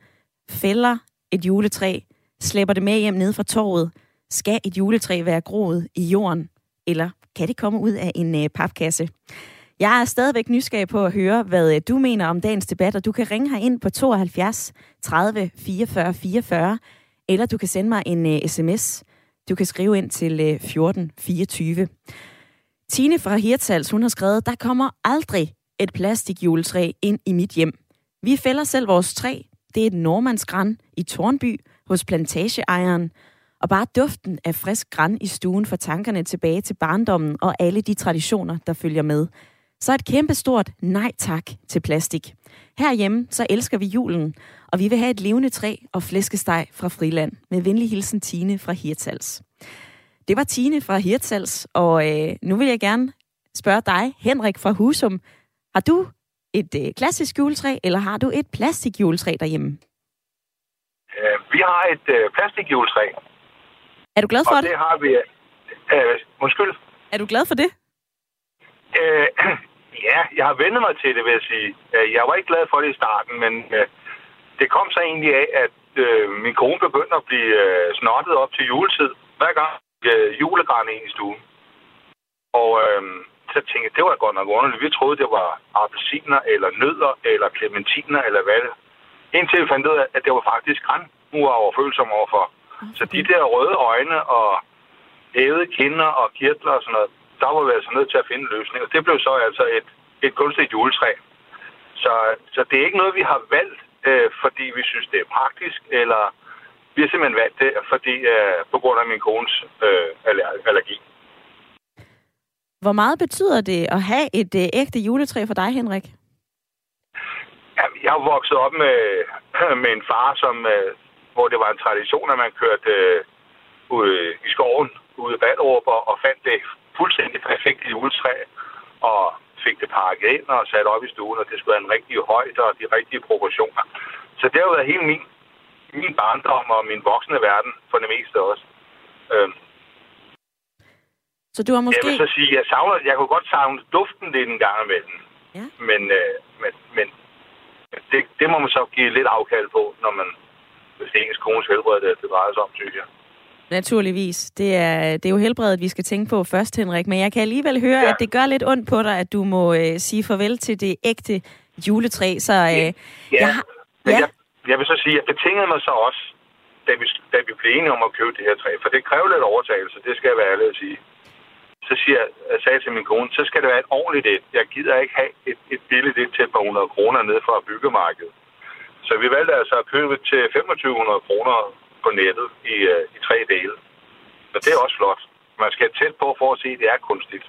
Fælder et juletræ? Slæber det med hjem ned fra torvet? Skal et juletræ være groet i jorden? Eller kan det komme ud af en øh, papkasse? Jeg er stadigvæk nysgerrig på at høre, hvad øh, du mener om dagens debat, og du kan ringe her ind på 72 30 44 44, eller du kan sende mig en øh, uh, sms. Du kan skrive ind til øh, 1424. Tine fra Hirtals, hun har skrevet, der kommer aldrig et plastikjuletræ ind i mit hjem. Vi fælder selv vores træ. Det er et nordmandsgræn i Tornby hos plantageejeren. Og bare duften af frisk græn i stuen får tankerne tilbage til barndommen og alle de traditioner, der følger med. Så et kæmpestort nej tak til plastik. Herhjemme så elsker vi julen, og vi vil have et levende træ og flæskesteg fra Friland. Med venlig hilsen Tine fra Hirtals. Det var Tine fra Hirtals, og øh, nu vil jeg gerne spørge dig, Henrik fra Husum. Har du et øh, klassisk juletræ, eller har du et plastikjuletræ derhjemme? Øh, vi har et øh, plastikjuletræ. Er du glad for og det? det har vi... Øh, undskyld. Er du glad for det? Øh, ja, jeg har vendt mig til det, vil jeg sige. Øh, jeg var ikke glad for det i starten, men øh, det kom så egentlig af, at øh, min kone begyndte at blive øh, snottet op til juletid. Hver gang øh, julegræn ind i stuen. Og øh, så tænkte jeg, det var godt nok underligt. Vi troede, det var appelsiner, eller nødder, eller clementiner, eller hvad det. Indtil vi fandt ud af, at det var faktisk græn, hun var overfølsom overfor. Så de der røde øjne og hævede kinder og kirtler og sådan noget, der var vi altså nødt til at finde en løsning. Og det blev så altså et, et kunstigt juletræ. Så, så det er ikke noget, vi har valgt, øh, fordi vi synes, det er praktisk, eller vi har simpelthen valgt det, fordi øh, på grund af min kones øh, allergi. Hvor meget betyder det at have et øh, ægte juletræ for dig, Henrik? Jamen, jeg er vokset op med, med en far, som, øh, hvor det var en tradition, at man kørte øh, ud i skoven, ude i Ballerup, og fandt det fuldstændig perfekte juletræ, og fik det pakket ind og sat op i stuen, og det skulle være en rigtig højde og de rigtige proportioner. Så det har været hele min, min barndom og min voksne verden, for det meste også. Øhm. Så du har måske... Jeg vil så sige, jeg, savner, jeg kunne godt savne duften lidt en gang imellem. Ja. Men, øh, men, men det, det må man så give lidt afkald på, når man hvis det er ens kones helbred, det, det drejer sig om, synes jeg. Naturligvis. Det er, det er jo helbredet, vi skal tænke på først, Henrik. Men jeg kan alligevel høre, ja. at det gør lidt ondt på dig, at du må øh, sige farvel til det ægte juletræ. Så, øh, ja, jeg, ja. Jeg, jeg vil så sige, at jeg betingede mig så også, da vi, da vi blev enige om at købe det her træ. For det kræver lidt overtagelse, det skal jeg være ærlig at sige. Så så siger, jeg sagde til min kone, så skal det være et ordentligt et. Jeg gider ikke have et, et billigt et til et par hundrede kroner ned fra byggemarkedet. Så vi valgte altså at købe til 2500 kroner på nettet i, uh, i tre dele. Så det er også flot. Man skal tæt på for at se, at det er kunstigt.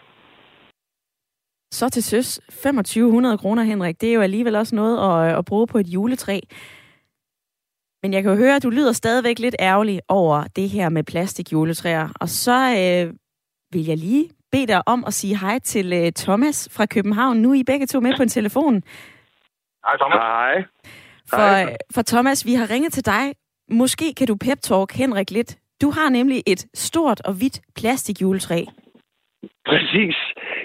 Så til søs, 2500 kroner, Henrik. Det er jo alligevel også noget at, at bruge på et juletræ. Men jeg kan jo høre, at du lyder stadigvæk lidt ærgerlig over det her med plastikjuletræer. Og så øh, vil jeg lige bede dig om at sige hej til øh, Thomas fra København. Nu er I begge to med på en telefon. Hej, Thomas. Hej. For, for Thomas, vi har ringet til dig. Måske kan du pep-talk Henrik lidt. Du har nemlig et stort og hvidt plastikjuletræ. Præcis.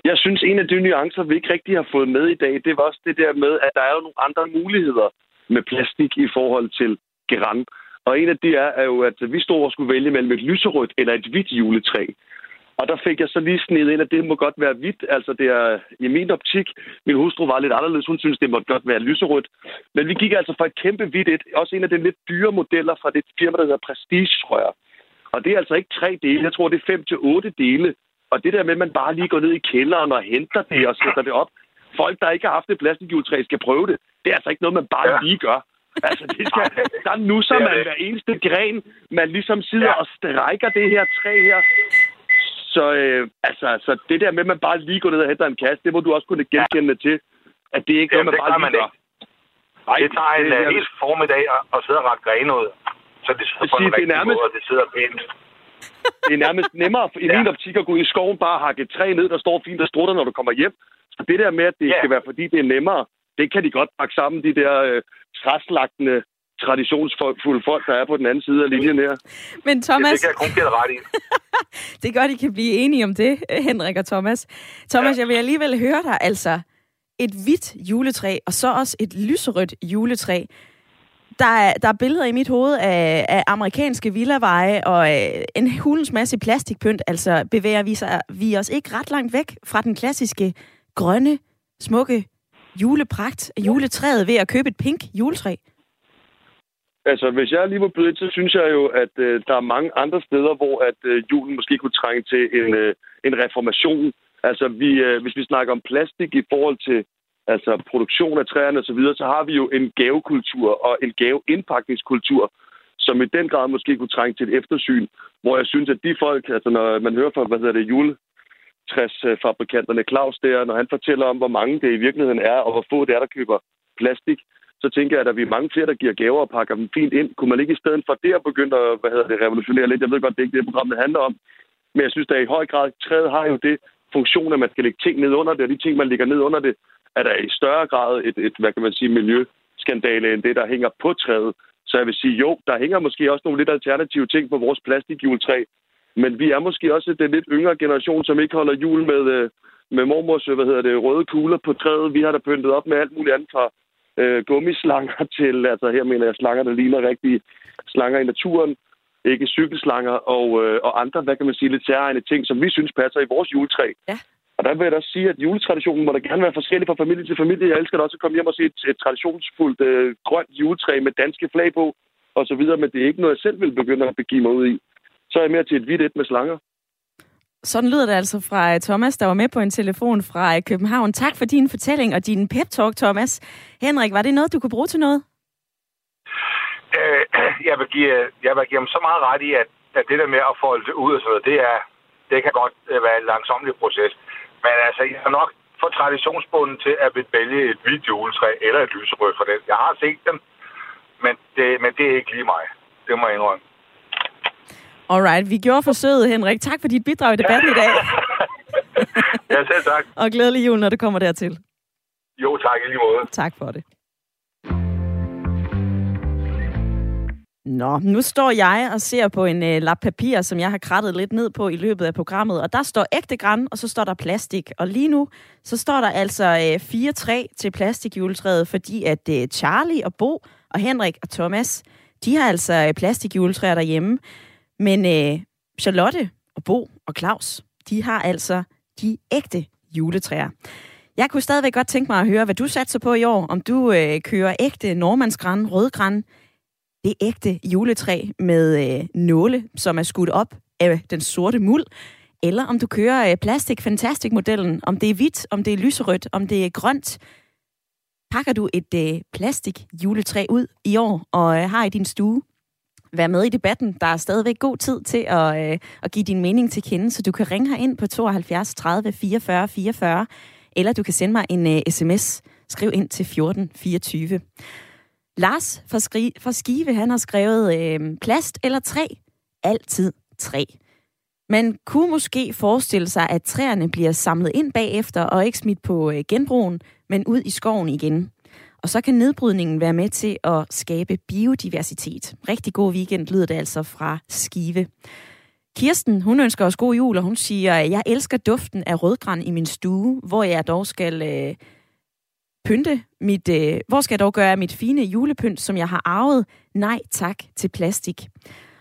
Jeg synes, en af de nuancer, vi ikke rigtig har fået med i dag, det var også det der med, at der er jo nogle andre muligheder med plastik i forhold til geran. Og en af de er, er jo, at vi stod og skulle vælge mellem et lyserødt eller et hvidt juletræ. Og der fik jeg så lige snedet ind, at det må godt være hvidt. Altså det er i min optik. Min hustru var lidt anderledes. Hun synes, det må godt være lyserødt. Men vi gik altså for et kæmpe hvidt et. Også en af de lidt dyre modeller fra det firma, der hedder Prestige, tror jeg. Og det er altså ikke tre dele. Jeg tror, det er fem til otte dele. Og det der med, at man bare lige går ned i kælderen og henter det og sætter det op. Folk, der ikke har haft et plastikjuletræ, skal prøve det. Det er altså ikke noget, man bare ja. lige gør. Altså, det skal, der nusser man hver eneste gren. Man ligesom sidder ja. og strækker det her træ her. Så, øh, altså, så det der med, at man bare lige går ned og henter en kasse, det må du også kunne genkende ja. til. At det er ikke Jamen, noget, man bare lige gør. Nej, det tager en det, uh, helt formiddag at, at sidde og række grene ud. Så det sidder på en rigtig nærmest... måde, og det sidder pænt. Det er nærmest nemmere i ja. min optik at gå ud i skoven, bare hakke et træ ned, der står fint og strutter, når du kommer hjem. Så det der med, at det ja. skal være, fordi det er nemmere, det kan de godt pakke sammen, de der øh, træslagtende traditionsfulde folk, der er på den anden side af linjen her. Men Thomas... Det, det kan jeg kun give ret i. det er godt, I kan blive enige om det, Henrik og Thomas. Thomas, ja. jeg vil alligevel høre dig, altså et hvidt juletræ, og så også et lyserødt juletræ. Der er, der er billeder i mit hoved af, af amerikanske villaveje og øh, en hulens masse plastikpynt. Altså bevæger vi, sig, vi os ikke ret langt væk fra den klassiske grønne, smukke julepragt af juletræet ved at købe et pink juletræ? Altså, hvis jeg lige må byde ind, så synes jeg jo, at øh, der er mange andre steder, hvor at øh, julen måske kunne trænge til en, øh, en reformation. Altså, vi, øh, hvis vi snakker om plastik i forhold til altså produktion af træerne osv., så, videre, så har vi jo en gavekultur og en gaveindpakningskultur, som i den grad måske kunne trænge til et eftersyn, hvor jeg synes, at de folk, altså når man hører fra, hvad hedder det, juletræsfabrikanterne Claus der, når han fortæller om, hvor mange det i virkeligheden er, og hvor få det er, der køber plastik, så tænker jeg, at vi er mange flere, der giver gaver og pakker dem fint ind. Kunne man ikke i stedet for det at begynde at hvad hedder det, revolutionere lidt? Jeg ved godt, det er ikke det, programmet handler om. Men jeg synes, at i høj grad, træet har jo det funktion, at man skal lægge ting ned under det, og de ting, man lægger ned under det, er der i større grad et, et hvad kan man sige, miljøskandale end det, der hænger på træet. Så jeg vil sige, jo, der hænger måske også nogle lidt alternative ting på vores plastikjuletræ, men vi er måske også den lidt yngre generation, som ikke holder jul med, øh, med mormors hvad hedder det, røde kugler på træet. Vi har da pyntet op med alt muligt andet fra øh, gummislanger til, altså her mener jeg slanger, der ligner rigtige slanger i naturen, ikke cykelslanger og, øh, og andre, hvad kan man sige, lidt særegne ting, som vi synes passer i vores juletræ. Ja. Og der vil jeg da sige, at juletraditionen må da gerne være forskellig fra familie til familie. Jeg elsker da også at komme hjem og se et, et traditionsfuldt øh, grønt juletræ med danske flag på, og så videre, men det er ikke noget, jeg selv vil begynde at begive mig ud i. Så er jeg mere til et hvidt et med slanger. Sådan lyder det altså fra øh, Thomas, der var med på en telefon fra øh, København. Tak for din fortælling og din pep-talk, Thomas. Henrik, var det noget, du kunne bruge til noget? Øh, jeg, vil give, øh, jeg vil give ham så meget ret i, at, at det der med at folde det ud og sådan noget, det, er, det kan godt være en langsomlig proces. Men altså, jeg er nok for traditionsbunden til at vælge et hvidt juletræ eller et lyserødt for det. Jeg har set dem, men det, men det er ikke lige mig. Det må jeg indrømme. Alright, vi gjorde forsøget, Henrik. Tak for dit bidrag i debatten i dag. ja, selv tak. Og glædelig jul, når det kommer dertil. Jo, tak i lige måde. Tak for det. Nå, nu står jeg og ser på en øh, lap papir, som jeg har krattet lidt ned på i løbet af programmet, og der står ægte græn, og så står der plastik. Og lige nu, så står der altså øh, fire træ til plastikjuletræet, fordi at øh, Charlie og Bo og Henrik og Thomas, de har altså øh, plastikjuletræer derhjemme. Men øh, Charlotte og Bo og Claus, de har altså de ægte juletræer. Jeg kunne stadigvæk godt tænke mig at høre, hvad du satser på i år. Om du øh, kører ægte normandsgræn, rødgræn, det ægte juletræ med øh, nåle, som er skudt op af den sorte muld, eller om du kører øh, Plastic Fantastic-modellen, om det er hvidt, om det er lyserødt, om det er grønt. Pakker du et øh, plastik juletræ ud i år og øh, har i din stue, vær med i debatten. Der er stadigvæk god tid til at, øh, at give din mening til kende, så du kan ringe ind på 72 30 44 44, eller du kan sende mig en øh, sms. Skriv ind til 14 24. Lars fra, Skri- fra Skive, han har skrevet øh, plast eller træ? Altid træ. Man kunne måske forestille sig, at træerne bliver samlet ind bagefter og ikke smidt på øh, genbrugen, men ud i skoven igen. Og så kan nedbrydningen være med til at skabe biodiversitet. Rigtig god weekend lyder det altså fra Skive. Kirsten, hun ønsker os god jul, og hun siger, jeg elsker duften af rødgran i min stue, hvor jeg dog skal øh, pynte mit, øh, hvor skal jeg dog gøre mit fine julepynt, som jeg har arvet? Nej tak til plastik.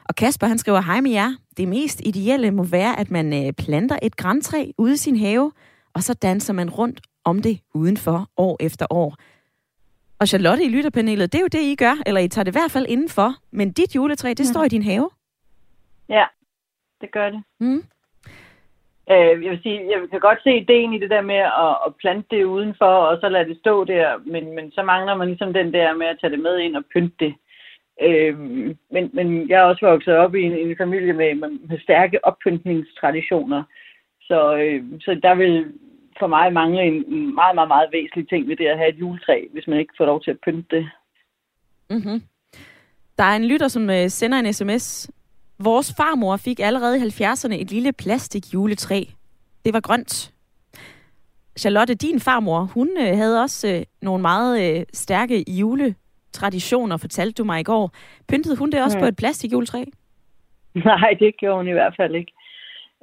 Og Kasper, han skriver, hej med jer. Det mest ideelle må være, at man øh, planter et græntræ ude i sin have, og så danser man rundt om det udenfor år efter år. Og Charlotte i lytterpanelet, det er jo det, I gør, eller I tager det i hvert fald indenfor. Men dit juletræ, det mm. står i din have. Ja, det gør det. Mm. Øh, jeg vil sige, jeg kan godt se ideen i det der med at, at plante det udenfor, og så lade det stå der, men, men så mangler man ligesom den der med at tage det med ind og pynte det. Øh, men, men jeg er også vokset op i en, en familie med, med stærke oppyntningstraditioner, så, øh, så der vil for mig mangle en meget, meget, meget væsentlig ting ved det at have et juletræ, hvis man ikke får lov til at pynte det. Mm-hmm. Der er en lytter, som øh, sender en sms. Vores farmor fik allerede i 70'erne et lille plastik juletræ. Det var grønt. Charlotte, din farmor, hun øh, havde også øh, nogle meget øh, stærke juletraditioner, fortalte du mig i går. Pyntede hun det også mm. på et plastikjuletræ? Nej, det gjorde hun i hvert fald ikke.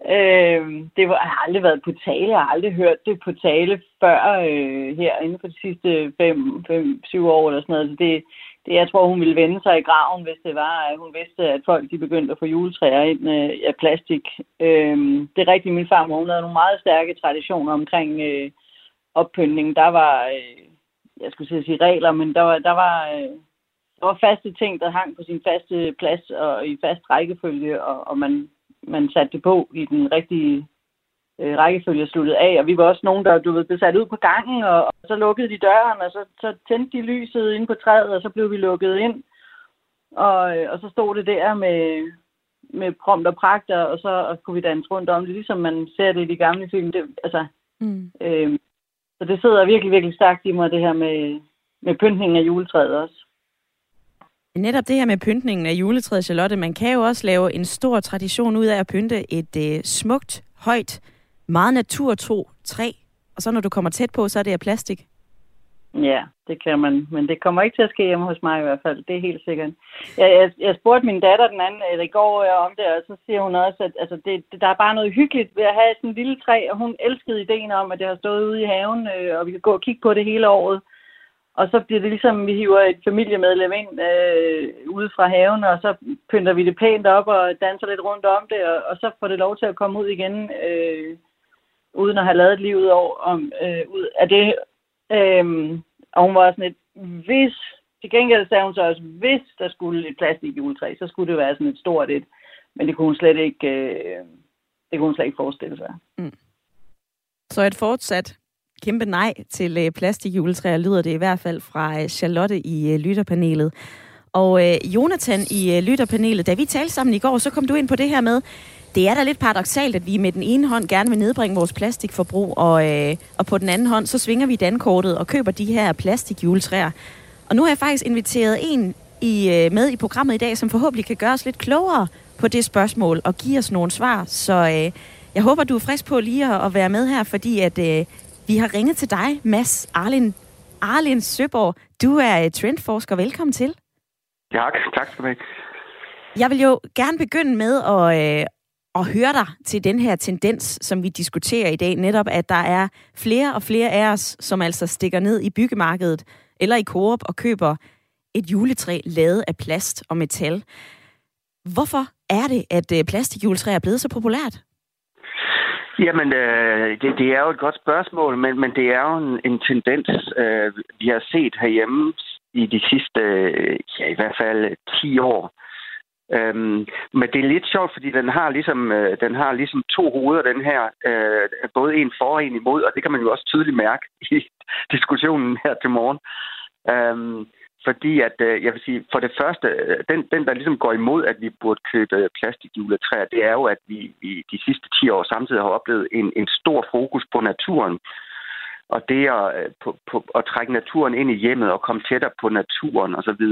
Øh, det var, jeg har aldrig været på tale, jeg har aldrig hørt det på tale før øh, her inden for de sidste 5-7 år eller sådan noget. Så det, det, jeg tror, hun ville vende sig i graven, hvis det var, at hun vidste, at folk de begyndte at få juletræer ind øh, af plastik. Øh, det er rigtigt, min far, hun havde nogle meget stærke traditioner omkring øh, oppyndning. Der var, øh, jeg skulle sige regler, men der var, der var, øh, der var faste ting, der hang på sin faste plads og i fast rækkefølge, og, og man man satte det på i den rigtige øh, rækkefølge sluttet af. Og vi var også nogen, der du ved, blev sat ud på gangen, og, og så lukkede de døren, og så, så tændte de lyset inde på træet, og så blev vi lukket ind. Og, øh, og så stod det der med, med prompt og pragt, og så og kunne vi danse rundt om det, ligesom man ser det i de gamle film. Det, altså, mm. øh, så det sidder virkelig, virkelig stærkt i mig, det her med, med pyntningen af juletræet også. Netop det her med pyntningen af juletræet, Charlotte, man kan jo også lave en stor tradition ud af at pynte et øh, smukt, højt, meget naturtro træ. Og så når du kommer tæt på, så er det af plastik. Ja, det kan man. Men det kommer ikke til at ske hjemme hos mig i hvert fald. Det er helt sikkert. Jeg, jeg, jeg spurgte min datter den anden, eller i går øh, om det, og så siger hun også, at altså, det, det, der er bare noget hyggeligt ved at have sådan en lille træ, og hun elskede ideen om, at det har stået ude i haven, øh, og vi kan gå og kigge på det hele året. Og så bliver det ligesom, vi hiver et familiemedlem ind øh, ude fra haven, og så pynter vi det pænt op og danser lidt rundt om det, og, og så får det lov til at komme ud igen, øh, uden at have lavet livet over, om, øh, ud af det. Øh, og hun var sådan et, hvis, til gengæld sagde hun så også, hvis der skulle et plastik juletræ, så skulle det være sådan et stort et. Men det kunne hun slet ikke, øh, det kunne hun slet ikke forestille sig. Mm. Så et fortsat kæmpe nej til øh, plastikjuletræer, lyder det i hvert fald fra øh, Charlotte i øh, lytterpanelet. Og øh, Jonathan i øh, lytterpanelet, da vi talte sammen i går, så kom du ind på det her med, det er da lidt paradoxalt, at vi med den ene hånd gerne vil nedbringe vores plastikforbrug, og, øh, og på den anden hånd, så svinger vi dankortet og køber de her plastikjuletræer. Og nu har jeg faktisk inviteret en i, øh, med i programmet i dag, som forhåbentlig kan gøre os lidt klogere på det spørgsmål og give os nogle svar. Så øh, jeg håber, du er frisk på lige at, at være med her, fordi at øh, vi har ringet til dig, Mads Arlin, Arlin Søborg. Du er trendforsker. Velkommen til. Tak, tak skal du have. Jeg vil jo gerne begynde med at, øh, at høre dig til den her tendens, som vi diskuterer i dag. Netop, at der er flere og flere af os, som altså stikker ned i byggemarkedet eller i Coop og køber et juletræ lavet af plast og metal. Hvorfor er det, at øh, plastikjuletræ er blevet så populært? Jamen, øh, det, det er jo et godt spørgsmål, men, men det er jo en, en tendens, øh, vi har set herhjemme i de sidste, ja i hvert fald øh, 10 år, Øhm, men det er lidt sjovt, fordi den har ligesom, øh, den har ligesom to hoveder, den her. Øh, både en for og en imod, og det kan man jo også tydeligt mærke i diskussionen her til morgen. Øhm, fordi at, øh, jeg vil sige, for det første, øh, den, den, der ligesom går imod, at vi burde købe plastikjuletræer, det er jo, at vi, vi de sidste 10 år samtidig har oplevet en, en stor fokus på naturen. Og det at, øh, på, på, at trække naturen ind i hjemmet og komme tættere på naturen osv.,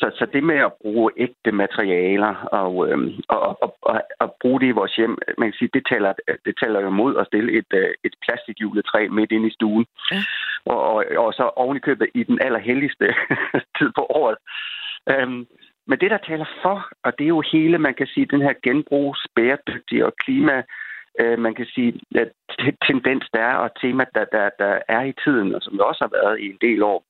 så, så det med at bruge ægte materialer og, øhm, og, og, og, og bruge det i vores hjem, man kan sige, det taler, det taler jo mod at stille et, øh, et plastikjuletræ midt ind i stuen. Ja. Og, og, og så ovenikøbet i den allerhelligste tid på året. Øhm, men det, der taler for, og det er jo hele, man kan sige, den her genbrugs, bæredygtige og klima, øh, man kan sige, at tendens der er, og tema, der, der, der er i tiden, og som jo også har været i en del år,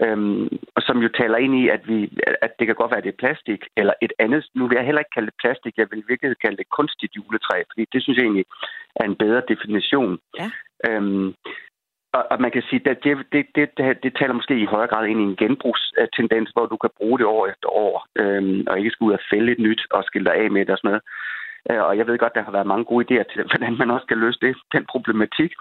Øhm, som jo taler ind i, at, vi, at det kan godt være, at det er plastik, eller et andet. Nu vil jeg heller ikke kalde det plastik, jeg vil virkelig kalde det kunstigt juletræ, fordi det synes jeg egentlig er en bedre definition. Ja. Øhm, og, og man kan sige, at det, det, det, det, det taler måske i højere grad ind i en genbrugstendens, hvor du kan bruge det år efter år, øhm, og ikke skulle ud og fælde et nyt og skille dig af med det og sådan noget. Øh, og jeg ved godt, der har været mange gode idéer til, hvordan man også kan løse det, den problematik.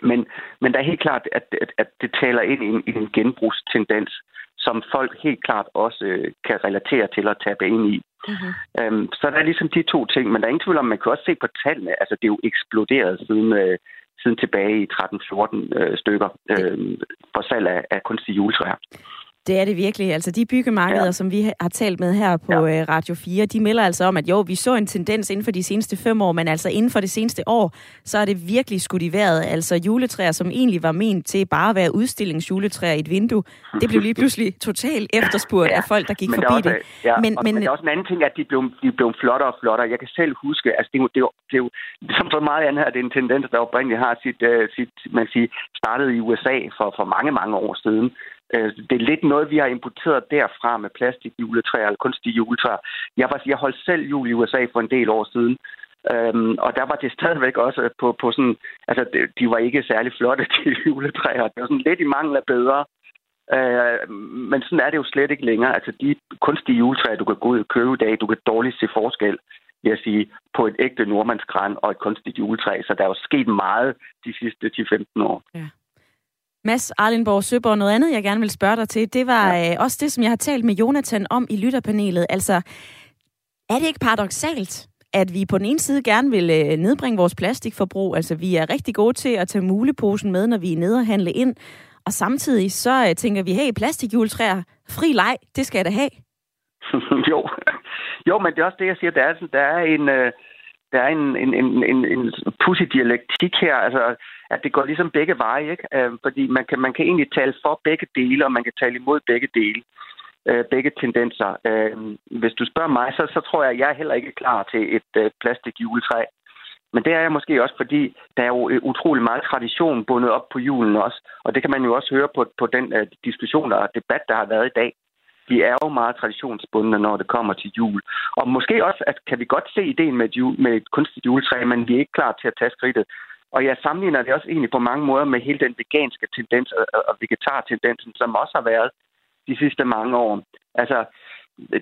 Men, men der er helt klart, at, at, at det taler ind i en, i en genbrugstendens, som folk helt klart også øh, kan relatere til og tabe ind i. Mm-hmm. Øhm, så der er ligesom de to ting, men der er ingen tvivl om, man kan også se på tallene. Altså, det er jo eksploderet siden, øh, siden tilbage i 13-14 øh, stykker øh, for salg af, af kunstige juletræer. Det er det virkelig. Altså de byggemarkeder, ja. som vi har talt med her på ja. Øh, Radio 4, de melder altså om, at jo, vi så en tendens inden for de seneste fem år, men altså inden for det seneste år, så er det virkelig skudt i vejret. Altså juletræer, som egentlig var ment til bare at være udstillingsjuletræer i et vindue, det blev lige pludselig totalt efterspurgt ja. af folk, der gik men forbi også, det. Ja, men, men, men der er også en anden ting, at de blev, de blev flottere og flottere. Jeg kan selv huske, altså det, det, det er jo, som så meget andet her, det er en tendens, der oprindeligt har sit, uh, sit man siger, startet i USA for, for mange, mange år siden. Øh, det er lidt noget, vi har importeret derfra med plastikjuletræer eller kunstige juletræer. Jeg, var, jeg holdt selv jul i USA for en del år siden, Øhm, og der var det stadigvæk også på, på sådan... Altså, de var ikke særlig flotte, de juletræer. Det var sådan lidt i mangel af bedre. Øh, men sådan er det jo slet ikke længere. Altså, de kunstige juletræer, du kan gå ud og købe i dag, du kan dårligt se forskel, vil jeg sige, på et ægte nordmandsgræn og et kunstigt juletræ. Så der er jo sket meget de sidste 10-15 år. Ja. Mads Arlenborg Søborg, noget andet, jeg gerne vil spørge dig til, det var ja. øh, også det, som jeg har talt med Jonathan om i lytterpanelet. Altså, er det ikke paradoxalt, at vi på den ene side gerne vil øh, nedbringe vores plastikforbrug, altså vi er rigtig gode til at tage muleposen med, når vi er nede og handle ind, og samtidig så øh, tænker vi, hey, plastikjuletræer, fri leg, det skal jeg da have. jo. jo, men det er også det, jeg siger, der er, der er en... Øh der er en, en, en, en, en pussy dialektik her, altså at det går ligesom begge veje, ikke? Øh, fordi man kan, man kan egentlig tale for begge dele, og man kan tale imod begge dele, øh, begge tendenser. Øh, hvis du spørger mig, så, så tror jeg, at jeg er heller ikke klar til et øh, plastikjuletræ. Men det er jeg måske også, fordi der er jo øh, utrolig meget tradition bundet op på julen også, og det kan man jo også høre på, på den uh, diskussion og debat, der har været i dag vi er jo meget traditionsbundne, når det kommer til jul. Og måske også, at kan vi godt se ideen med et, jul, med et kunstigt juletræ, men vi er ikke klar til at tage skridtet. Og jeg sammenligner det også egentlig på mange måder med hele den veganske tendens og vegetar-tendensen, som også har været de sidste mange år. Altså,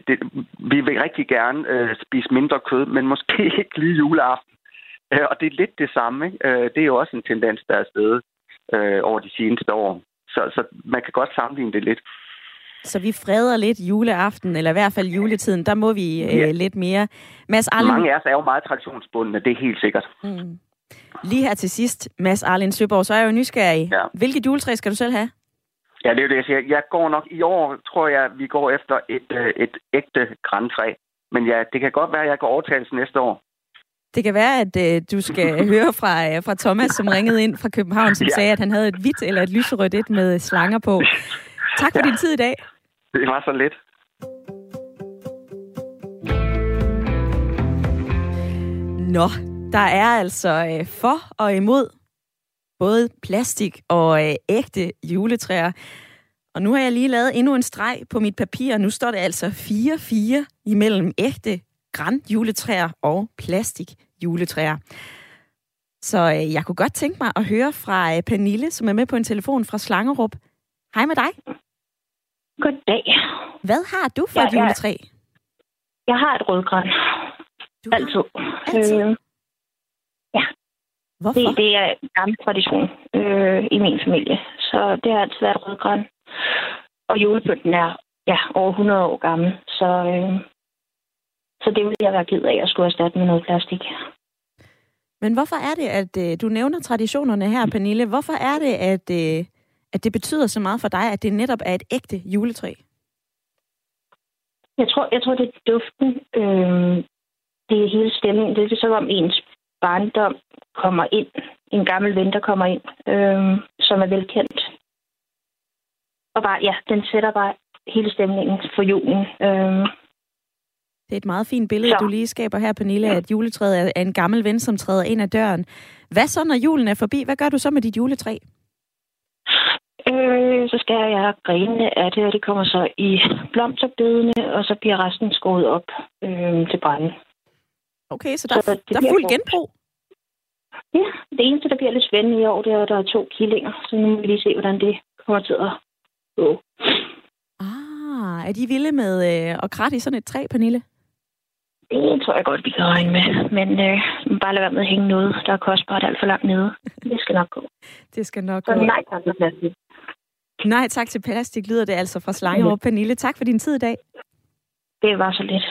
det, vi vil rigtig gerne øh, spise mindre kød, men måske ikke lige juleaften. Øh, og det er lidt det samme. Ikke? Øh, det er jo også en tendens, der er stedet øh, over de seneste år. Så, så man kan godt sammenligne det lidt. Så vi freder lidt juleaften, eller i hvert fald juletiden, der må vi øh, ja. lidt mere. Mads Arlen... Mange af os er jo meget traditionsbundne, det er helt sikkert. Mm. Lige her til sidst, Mads Arlen Søborg, så er jeg jo nysgerrig. Ja. Hvilket juletræ skal du selv have? Ja, det er jo det, jeg siger. Jeg går nok i år, tror jeg, vi går efter et, øh, et ægte græntræ. Men ja, det kan godt være, at jeg går overtagelse næste år. Det kan være, at øh, du skal høre fra, øh, fra Thomas, som ringede ind fra København, som ja. sagde, at han havde et hvidt eller et lyserødt et med slanger på. Tak for ja. din tid i dag. Det var så lidt. Nå, der er altså øh, for og imod både plastik og øh, ægte juletræer. Og nu har jeg lige lavet endnu en streg på mit papir, nu står det altså 4-4 imellem ægte græn juletræer og plastik juletræer. Så øh, jeg kunne godt tænke mig at høre fra øh, Pernille, som er med på en telefon fra Slangerup. Hej med dig. Goddag. Hvad har du for ja, et juletræ? Jeg har et rødgran. Du Altid. Altid. Altid? Øh, Hvorfor? det, det er en gammel tradition øh, i min familie. Så det har altid været rødgran. Og julepynten er ja, over 100 år gammel. Så, øh, så det vil jeg være ked af at skulle erstatte med noget plastik. Men hvorfor er det, at øh, du nævner traditionerne her, Pernille? Hvorfor er det, at, øh, at det betyder så meget for dig, at det netop er et ægte juletræ? Jeg tror, jeg tror det er duften. Øh, det er hele stemningen. Det er ligesom om ens barndom kommer ind. En gammel ven, der kommer ind, øh, som er velkendt. Og bare, ja, den sætter bare hele stemningen for julen. Øh, Det er et meget fint billede, Så. du lige skaber her, Pernille, at juletræet er- er en gammel ven, som træder ind ad døren. Hvad så, når julen er forbi? Hvad gør du så med dit juletræ? øh, så skærer jeg grenene af det, og det kommer så i blomsterbedene, og så bliver resten skåret op øh, til brænde. Okay, så der, er, Så det der er fuld genbrug. Ja, det eneste, der bliver lidt spændende i år, det er, at der er to killinger. Så nu må vi lige se, hvordan det kommer til at gå. Ah, er de vilde med øh, at kratte i sådan et træ, Pernille? Det tror jeg godt, vi kan regne med. Men øh, bare lade være med at hænge noget, der er kostbart alt for langt nede. Det skal nok gå. Det skal nok Så gå. nej tak til plastik. Nej, tak til plastik, lyder det altså fra Slangerup. Pernille, tak for din tid i dag. Det var så lidt.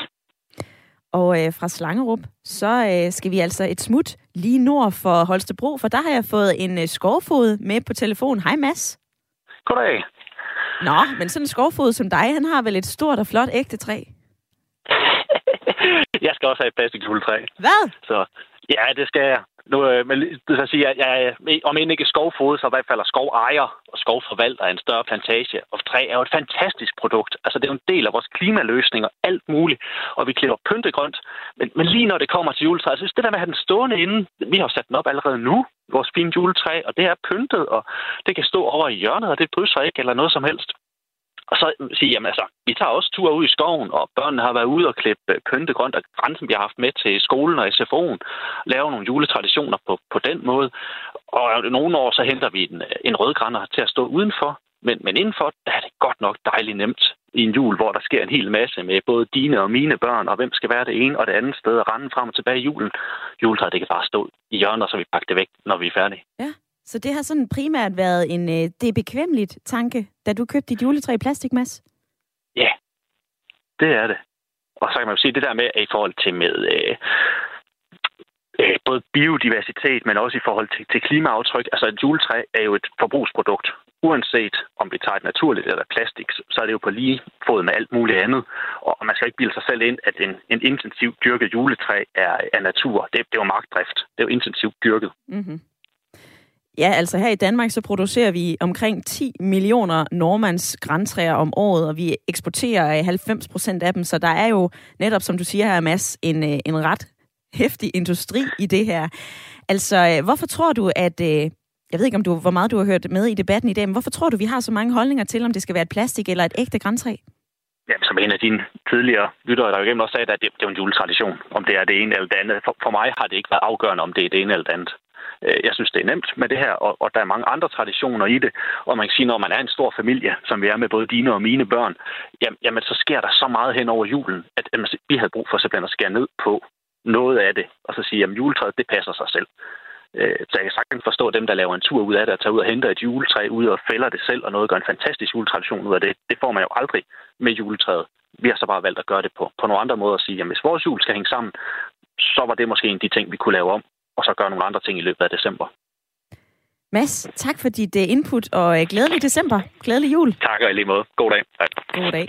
Og øh, fra Slangerup, så øh, skal vi altså et smut lige nord for Holstebro, for der har jeg fået en øh, skovfod med på telefon. Hej Mads. Goddag. Nå, men sådan en skovfod som dig, han har vel et stort og flot ægte træ. Jeg skal også have et plastikjuletræ. Hvad? Så ja, det skal jeg. Nu, øh, men det skal sige, at jeg, om end ikke skovfod, så i hvert fald er skovejer og skovforvalter af en større plantage. Og træ er jo et fantastisk produkt. Altså, det er jo en del af vores klimaløsning og alt muligt. Og vi klipper pyntegrønt. Men, men lige når det kommer til juletræ, så synes det der med at have den stående inde, vi har sat den op allerede nu, vores fine juletræ, og det er pyntet, og det kan stå over i hjørnet, og det drysser ikke eller noget som helst. Og så sige, jamen altså, vi tager også tur ud i skoven, og børnene har været ude og klippe øh, pynte grønt og grænsen, vi har haft med til skolen og SFO'en, lave nogle juletraditioner på, på den måde. Og nogle år, så henter vi en, øh, en rødgrænder til at stå udenfor, men, men indenfor, der er det godt nok dejligt nemt i en jul, hvor der sker en hel masse med både dine og mine børn, og hvem skal være det ene og det andet sted, og rende frem og tilbage i julen. Juletræet, det kan bare stå i hjørnet, så vi pakker det væk, når vi er færdige. Ja, så det har sådan primært været en øh, det er bekvemmeligt tanke, da du købte dit juletræ i plastik, Mads? Ja, det er det. Og så kan man jo sige det der med, at i forhold til med øh, øh, både biodiversitet, men også i forhold til, til klimaaftryk. Altså et juletræ er jo et forbrugsprodukt. Uanset om vi tager et naturligt eller plastik, så er det jo på lige fod med alt muligt andet. Og man skal ikke bilde sig selv ind, at en, en intensivt dyrket juletræ er, er natur. Det, det er jo magtdrift. Det er jo intensivt dyrket. Mm-hmm. Ja, altså her i Danmark, så producerer vi omkring 10 millioner Normands græntræer om året, og vi eksporterer øh, 90 procent af dem, så der er jo netop, som du siger her, Mads, en, øh, en ret hæftig industri i det her. Altså, øh, hvorfor tror du, at... Jeg ved ikke, om du, hvor meget du har hørt med i debatten i dag, men hvorfor tror du, vi har så mange holdninger til, om det skal være et plastik eller et ægte græntræ? Ja, som en af dine tidligere lyttere, der jo igennem også sagde, at det, det er en juletradition, om det er det ene eller det andet. For, for mig har det ikke været afgørende, om det er det ene eller det andet. Øh, jeg synes, det er nemt med det her, og, og der er mange andre traditioner i det. Og man kan sige, når man er en stor familie, som vi er med både dine og mine børn, jamen, jamen så sker der så meget hen over julen, at jamen, vi havde brug for simpelthen at skære ned på noget af det, og så sige, at juletræet, det passer sig selv. Øh, så jeg kan sagtens forstå dem, der laver en tur ud af det, og tager ud og henter et juletræ ud og fælder det selv, og noget gør en fantastisk juletradition ud af det. Det får man jo aldrig med juletræet. Vi har så bare valgt at gøre det på, på nogle andre måder og sige, at hvis vores jul skal hænge sammen, så var det måske en af de ting, vi kunne lave om, og så gøre nogle andre ting i løbet af december. Mads, tak for dit øh, input, og øh, glædelig december. Glædelig jul. Tak og i lige måde. God dag. Tak. God dag.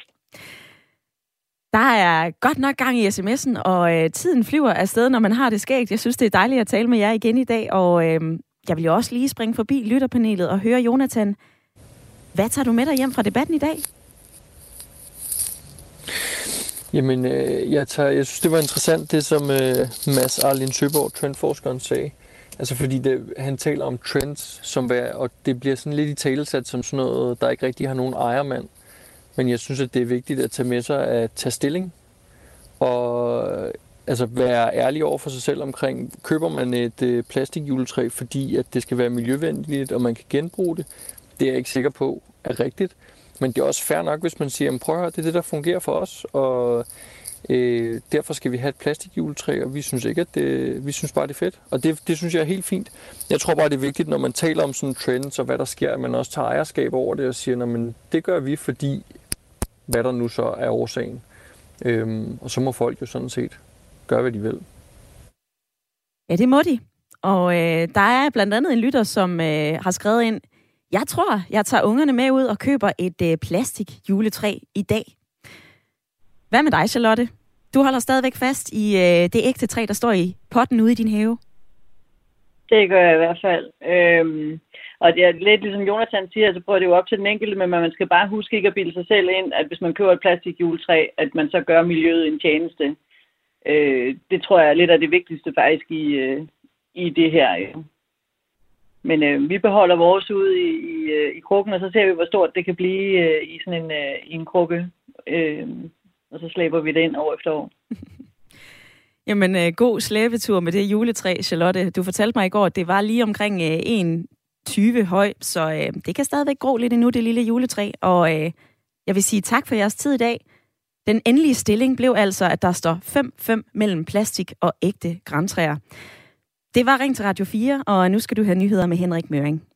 Der er godt nok gang i sms'en, og øh, tiden flyver afsted, når man har det skægt. Jeg synes, det er dejligt at tale med jer igen i dag, og øh, jeg vil jo også lige springe forbi lytterpanelet og høre Jonathan. Hvad tager du med dig hjem fra debatten i dag? Jamen, øh, jeg, tager, jeg synes, det var interessant, det som øh, Mads Arlin Søborg, trendforskeren, sagde. Altså, fordi det, han taler om trends, som vær, og det bliver sådan lidt i talesat som sådan noget, der ikke rigtig har nogen ejermand. Men jeg synes, at det er vigtigt at tage med sig at tage stilling. Og altså være ærlig over for sig selv omkring, køber man et øh, plastikjuletræ, fordi at det skal være miljøvenligt, og man kan genbruge det. Det er jeg ikke sikker på er rigtigt. Men det er også fair nok, hvis man siger, prøv at høre, det er det, der fungerer for os. Og Øh, derfor skal vi have et plastikjuletræ, og vi synes ikke, at det, vi synes bare, det er fedt. Og det, det synes jeg er helt fint. Jeg tror bare, det er vigtigt, når man taler om sådan trends og hvad der sker, at man også tager ejerskab over det og siger, men det gør vi, fordi hvad der nu så er årsagen. Øhm, og så må folk jo sådan set gøre, hvad de vil. Ja, det må de. Og øh, der er blandt andet en lytter, som øh, har skrevet ind, jeg tror, jeg tager ungerne med ud og køber et øh, plastik juletræ i dag. Hvad med dig, Charlotte? Du holder stadigvæk fast i øh, det ægte træ, der står i potten ude i din have. Det gør jeg i hvert fald. Øhm, og det er lidt ligesom Jonathan siger, så prøver det jo op til den enkelte, men man skal bare huske ikke at bilde sig selv ind, at hvis man køber et plastikjuletræ, at man så gør miljøet en tjeneste. Øh, det tror jeg er lidt af det vigtigste faktisk i, øh, i det her. Ja. Men øh, vi beholder vores ud i, i, øh, i krukken, og så ser vi, hvor stort det kan blive øh, i sådan en, øh, i en krukke. Øh, og så slæber vi det ind år efter år. Jamen, øh, god slæbetur med det juletræ, Charlotte. Du fortalte mig i går, at det var lige omkring øh, 1,20 høj, så øh, det kan stadigvæk gro lidt endnu, det lille juletræ. Og øh, jeg vil sige tak for jeres tid i dag. Den endelige stilling blev altså, at der står 5-5 mellem plastik og ægte græntræer. Det var Ring til Radio 4, og nu skal du have nyheder med Henrik Møring.